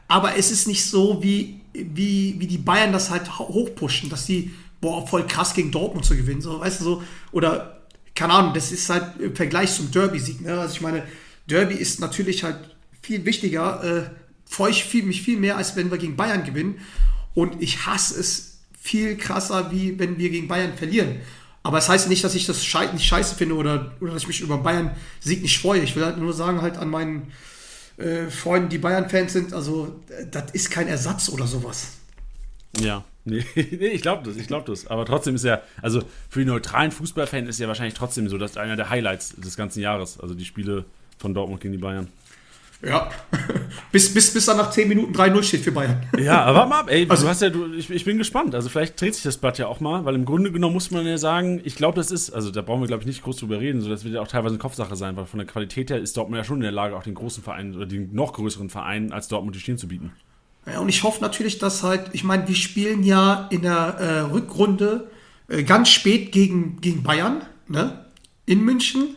Aber es ist nicht so, wie, wie, wie die Bayern das halt ho- hochpushen, dass die, boah, voll krass gegen Dortmund zu gewinnen, so, weißt du, so, oder, keine Ahnung, das ist halt im Vergleich zum Derby-Sieg, ne? Also ich meine, Derby ist natürlich halt viel wichtiger, äh, freue ich viel, mich viel mehr, als wenn wir gegen Bayern gewinnen. Und ich hasse es viel krasser, wie wenn wir gegen Bayern verlieren. Aber es das heißt nicht, dass ich das schei nicht scheiße finde oder, oder dass ich mich über Bayern-Sieg nicht freue. Ich will halt nur sagen, halt an meinen äh, Freunden, die Bayern-Fans sind, also äh, das ist kein Ersatz oder sowas. Ja. Nee, nee ich glaube das, ich glaube das. Aber trotzdem ist ja, also für die neutralen Fußballfan ist ja wahrscheinlich trotzdem so, dass einer der Highlights des ganzen Jahres, also die Spiele von Dortmund gegen die Bayern. Ja. bis, bis, bis dann nach 10 Minuten 3-0 steht für Bayern. Ja, aber warte mal ab, ey, Also- du hast ja, du, ich, ich bin gespannt. Also vielleicht dreht sich das Blatt ja auch mal, weil im Grunde genommen muss man ja sagen, ich glaube, das ist, also da brauchen wir, glaube ich, nicht groß drüber reden, so das wird ja auch teilweise eine Kopfsache sein, weil von der Qualität her ist Dortmund ja schon in der Lage, auch den großen Vereinen oder den noch größeren Vereinen als Dortmund die Stirn zu bieten. Ja, und ich hoffe natürlich, dass halt, ich meine, wir spielen ja in der äh, Rückrunde äh, ganz spät gegen, gegen Bayern, ne? In München.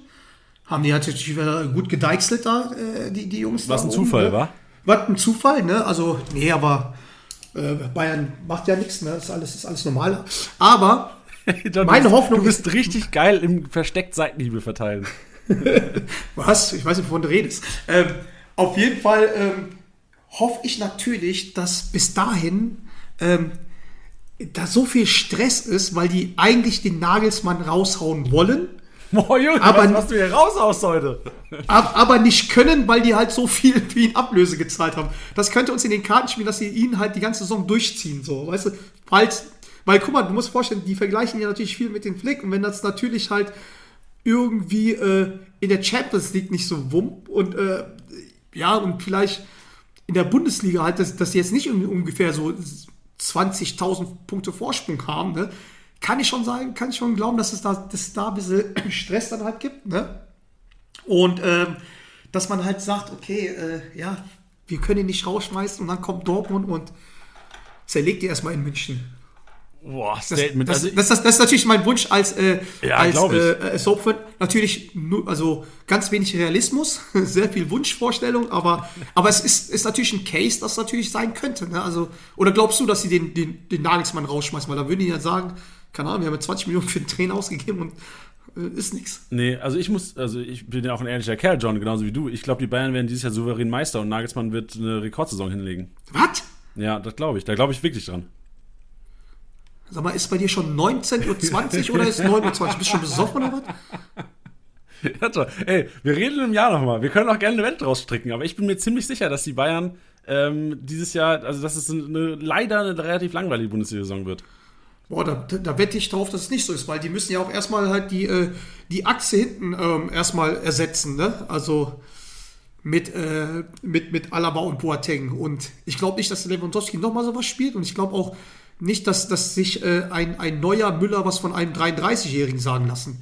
Haben die natürlich wieder gut gedeichselt da, äh, die, die Jungs. Was ein oben, Zufall, ne? wa? Was ein Zufall, ne? Also, nee, aber äh, Bayern macht ja nichts, ne? Ist alles, ist alles normal. Aber John, Meine du Hoffnung Du bist richtig geil im versteckt Seitenhiebe verteilen. Was? Ich weiß nicht, wovon du redest. Ähm, auf jeden Fall ähm, hoffe ich natürlich, dass bis dahin ähm, da so viel Stress ist, weil die eigentlich den Nagelsmann raushauen wollen, Boah, Junge, Aber- was machst du hier raus aus heute? ab, aber nicht können, weil die halt so viel für ihn Ablöse gezahlt haben. Das könnte uns in den Karten spielen, dass sie ihn halt die ganze Saison durchziehen, so, weißt du? Falls, weil, guck mal, du musst vorstellen, die vergleichen ja natürlich viel mit den Flick und wenn das natürlich halt irgendwie äh, in der Champions League nicht so wummt und äh, ja, und vielleicht in der Bundesliga halt, dass, dass sie jetzt nicht ungefähr so 20.000 Punkte Vorsprung haben, ne? Kann ich schon sagen, kann ich schon glauben, dass es da, dass es da ein bisschen Stress dann halt gibt, ne? Und ähm, dass man halt sagt, okay, äh, ja, wir können ihn nicht rausschmeißen und dann kommt Dortmund und zerlegt die erstmal in München. Boah, Das, Statement. das, also, das, das, das ist natürlich mein Wunsch als, äh, Ja, als äh, Soapford. Natürlich nur, also ganz wenig Realismus, sehr viel Wunschvorstellung, aber, aber es ist, ist natürlich ein Case, das natürlich sein könnte. Ne? Also, oder glaubst du, dass sie den, den, den Nagelsmann rausschmeißen? Weil da würden die ja sagen, keine Ahnung, wir haben ja 20 Millionen für den Trainer ausgegeben und äh, ist nichts. nee, also ich muss, also ich bin ja auch ein ehrlicher Kerl, John, genauso wie du. Ich glaube, die Bayern werden dieses Jahr souverän Meister und Nagelsmann wird eine Rekordsaison hinlegen. Was? Ja, das glaube ich. Da glaube ich wirklich dran. Sag mal, ist bei dir schon 19.20 Uhr oder ist 9.20 Uhr? Bist du schon besoffen oder was? Ja, toll. Ey, wir reden im Jahr nochmal. Wir können auch gerne eine Welt draus stricken, aber ich bin mir ziemlich sicher, dass die Bayern ähm, dieses Jahr, also dass es eine, leider eine relativ langweilige Bundesliga-Saison wird. Boah, da, da, wette ich drauf, dass es nicht so ist, weil die müssen ja auch erstmal halt die, äh, die Achse hinten ähm, erstmal ersetzen, ne? Also mit, äh, mit, mit Alaba und Boateng. Und ich glaube nicht, dass Lewandowski nochmal sowas spielt und ich glaube auch nicht, dass, dass sich äh, ein, ein neuer Müller was von einem 33-Jährigen sagen lassen.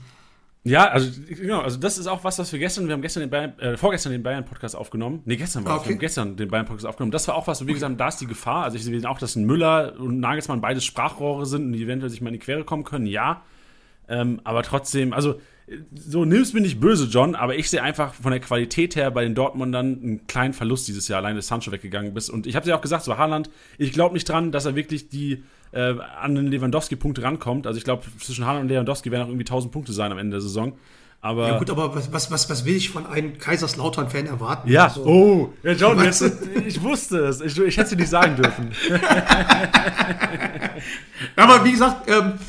Ja, also genau, also das ist auch was, was wir gestern, wir haben gestern den Bayern, äh, vorgestern den Bayern-Podcast aufgenommen. Nee, gestern war es, Okay. wir haben gestern den Bayern-Podcast aufgenommen. Das war auch was, wo wir gesagt haben, da ist die Gefahr. Also ich sehe auch, dass ein Müller und Nagelsmann beides Sprachrohre sind und die eventuell sich mal in die Quere kommen können, ja. Ähm, aber trotzdem, also so nimm's mir nicht böse, John, aber ich sehe einfach von der Qualität her bei den Dortmundern einen kleinen Verlust dieses Jahr, allein dass Sancho weggegangen ist. Und ich habe ja auch gesagt, so Haaland, ich glaube nicht dran, dass er wirklich die äh, an den Lewandowski-Punkte rankommt. Also ich glaube, zwischen Haaland und Lewandowski werden auch irgendwie 1000 Punkte sein am Ende der Saison. Aber Ja gut, aber was, was, was, was will ich von einem Kaiserslautern-Fan erwarten? Ja, Also, oh, ja, John, jetzt, ich wusste es. Ich, ich hätte es nicht sagen dürfen. Aber wie gesagt, ähm,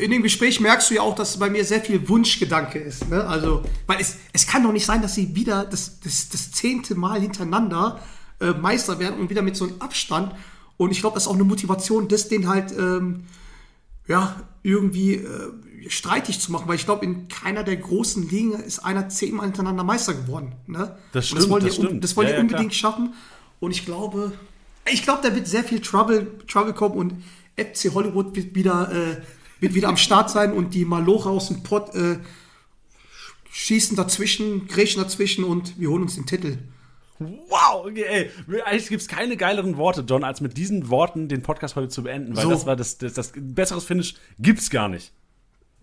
in dem Gespräch merkst du ja auch, dass bei mir sehr viel Wunschgedanke ist. Ne? Also, weil es, es kann doch nicht sein, dass sie wieder das, das, das zehnte Mal hintereinander äh, Meister werden und wieder mit so einem Abstand. Und ich glaube, das ist auch eine Motivation, das den halt ähm, ja, irgendwie äh, streitig zu machen, weil ich glaube, in keiner der großen Ligen ist einer zehnmal hintereinander Meister geworden. Ne? Das Und stimmt, wollen das die, stimmt. Das wollen Ja, die ja, unbedingt klar. schaffen. Und ich glaube, ich glaube, da wird sehr viel Trouble, Trouble kommen und FC Hollywood wird wieder, äh, wird wieder am Start sein und die Malocha aus dem Pott äh, schießen dazwischen, grätschen dazwischen und wir holen uns den Titel. Wow, okay, ey. Eigentlich gibt es keine geileren Worte, John, als mit diesen Worten den Podcast heute zu beenden, weil So. das war das, das, das besseres Finish gibt's gar nicht.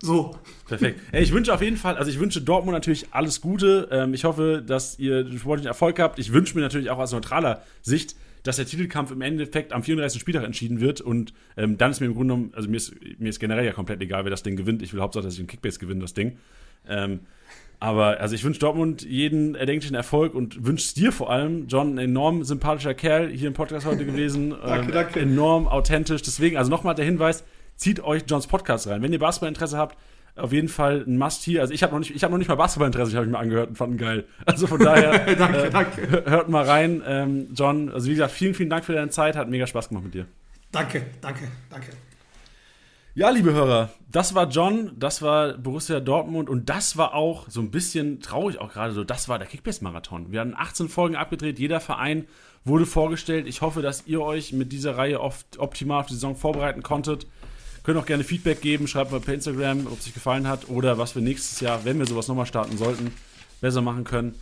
So, Perfekt. Ey, ich wünsche auf jeden Fall, also ich wünsche Dortmund natürlich alles Gute. Ähm, ich hoffe, dass ihr sportlichen Erfolg habt. Ich wünsche mir natürlich auch aus neutraler Sicht, dass der Titelkampf im Endeffekt am 34. Spieltag entschieden wird. Und ähm, dann ist mir im Grunde genommen, also mir ist, mir ist generell ja komplett egal, wer das Ding gewinnt. Ich will Hauptsache, dass ich einen Kickbase gewinne, das Ding. Ähm, aber also ich wünsche Dortmund jeden erdenklichen Erfolg und wünsche es dir vor allem, John, ein enorm sympathischer Kerl hier im Podcast heute gewesen. Danke, ähm, danke. Enorm authentisch. Deswegen, also nochmal der Hinweis, zieht euch Johns Podcast rein. Wenn ihr Basketballinteresse habt, auf jeden Fall ein Must hier. Also ich habe noch nicht, ich habe noch nicht mal Basketballinteresse, ich habe ich mir angehört und fand ihn geil. Also von daher, danke, äh, danke. hört mal rein, ähm, John. Also wie gesagt, vielen, vielen Dank für deine Zeit, hat mega Spaß gemacht mit dir. Danke, danke, danke. Ja, liebe Hörer, das war John, das war Borussia Dortmund und das war auch so ein bisschen traurig auch gerade so, das war der Kickbase-Marathon. Wir hatten 18 Folgen abgedreht, jeder Verein wurde vorgestellt. Ich hoffe, dass ihr euch mit dieser Reihe oft optimal auf die Saison vorbereiten konntet. Könnt auch gerne Feedback geben, schreibt mal per Instagram, ob es euch gefallen hat oder was wir nächstes Jahr, wenn wir sowas nochmal starten sollten, besser machen können.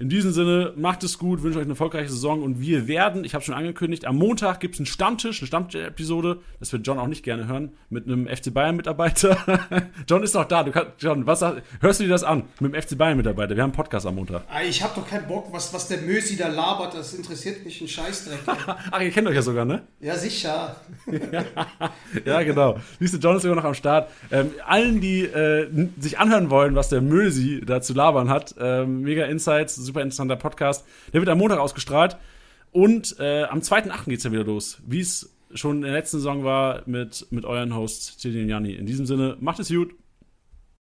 In diesem Sinne, macht es gut, wünsche euch eine erfolgreiche Saison und wir werden, ich habe schon angekündigt, am Montag gibt es einen Stammtisch, eine Stammtisch-Episode, das wird John auch nicht gerne hören, mit einem FC Bayern-Mitarbeiter. John ist noch da, du kannst, John, was hörst du dir das an? Mit dem FC Bayern-Mitarbeiter, wir haben einen Podcast am Montag. Ah, Ich habe doch keinen Bock, was, was der Mösi da labert, das interessiert mich ein Scheißdreck. Ach, ihr kennt euch ja sogar, ne? ja, sicher. Ja, genau. Siehst du, John ist sogar noch am Start. Ähm, allen, die äh, sich anhören wollen, was der Mösi da zu labern hat, ähm, mega Insights, super interessanter Podcast. Der wird am Montag ausgestrahlt. Und äh, am 2.8. geht's ja wieder los, wie es schon in der letzten Saison war mit, mit euren Hosts, Tilly und Janni. In diesem Sinne, macht es gut.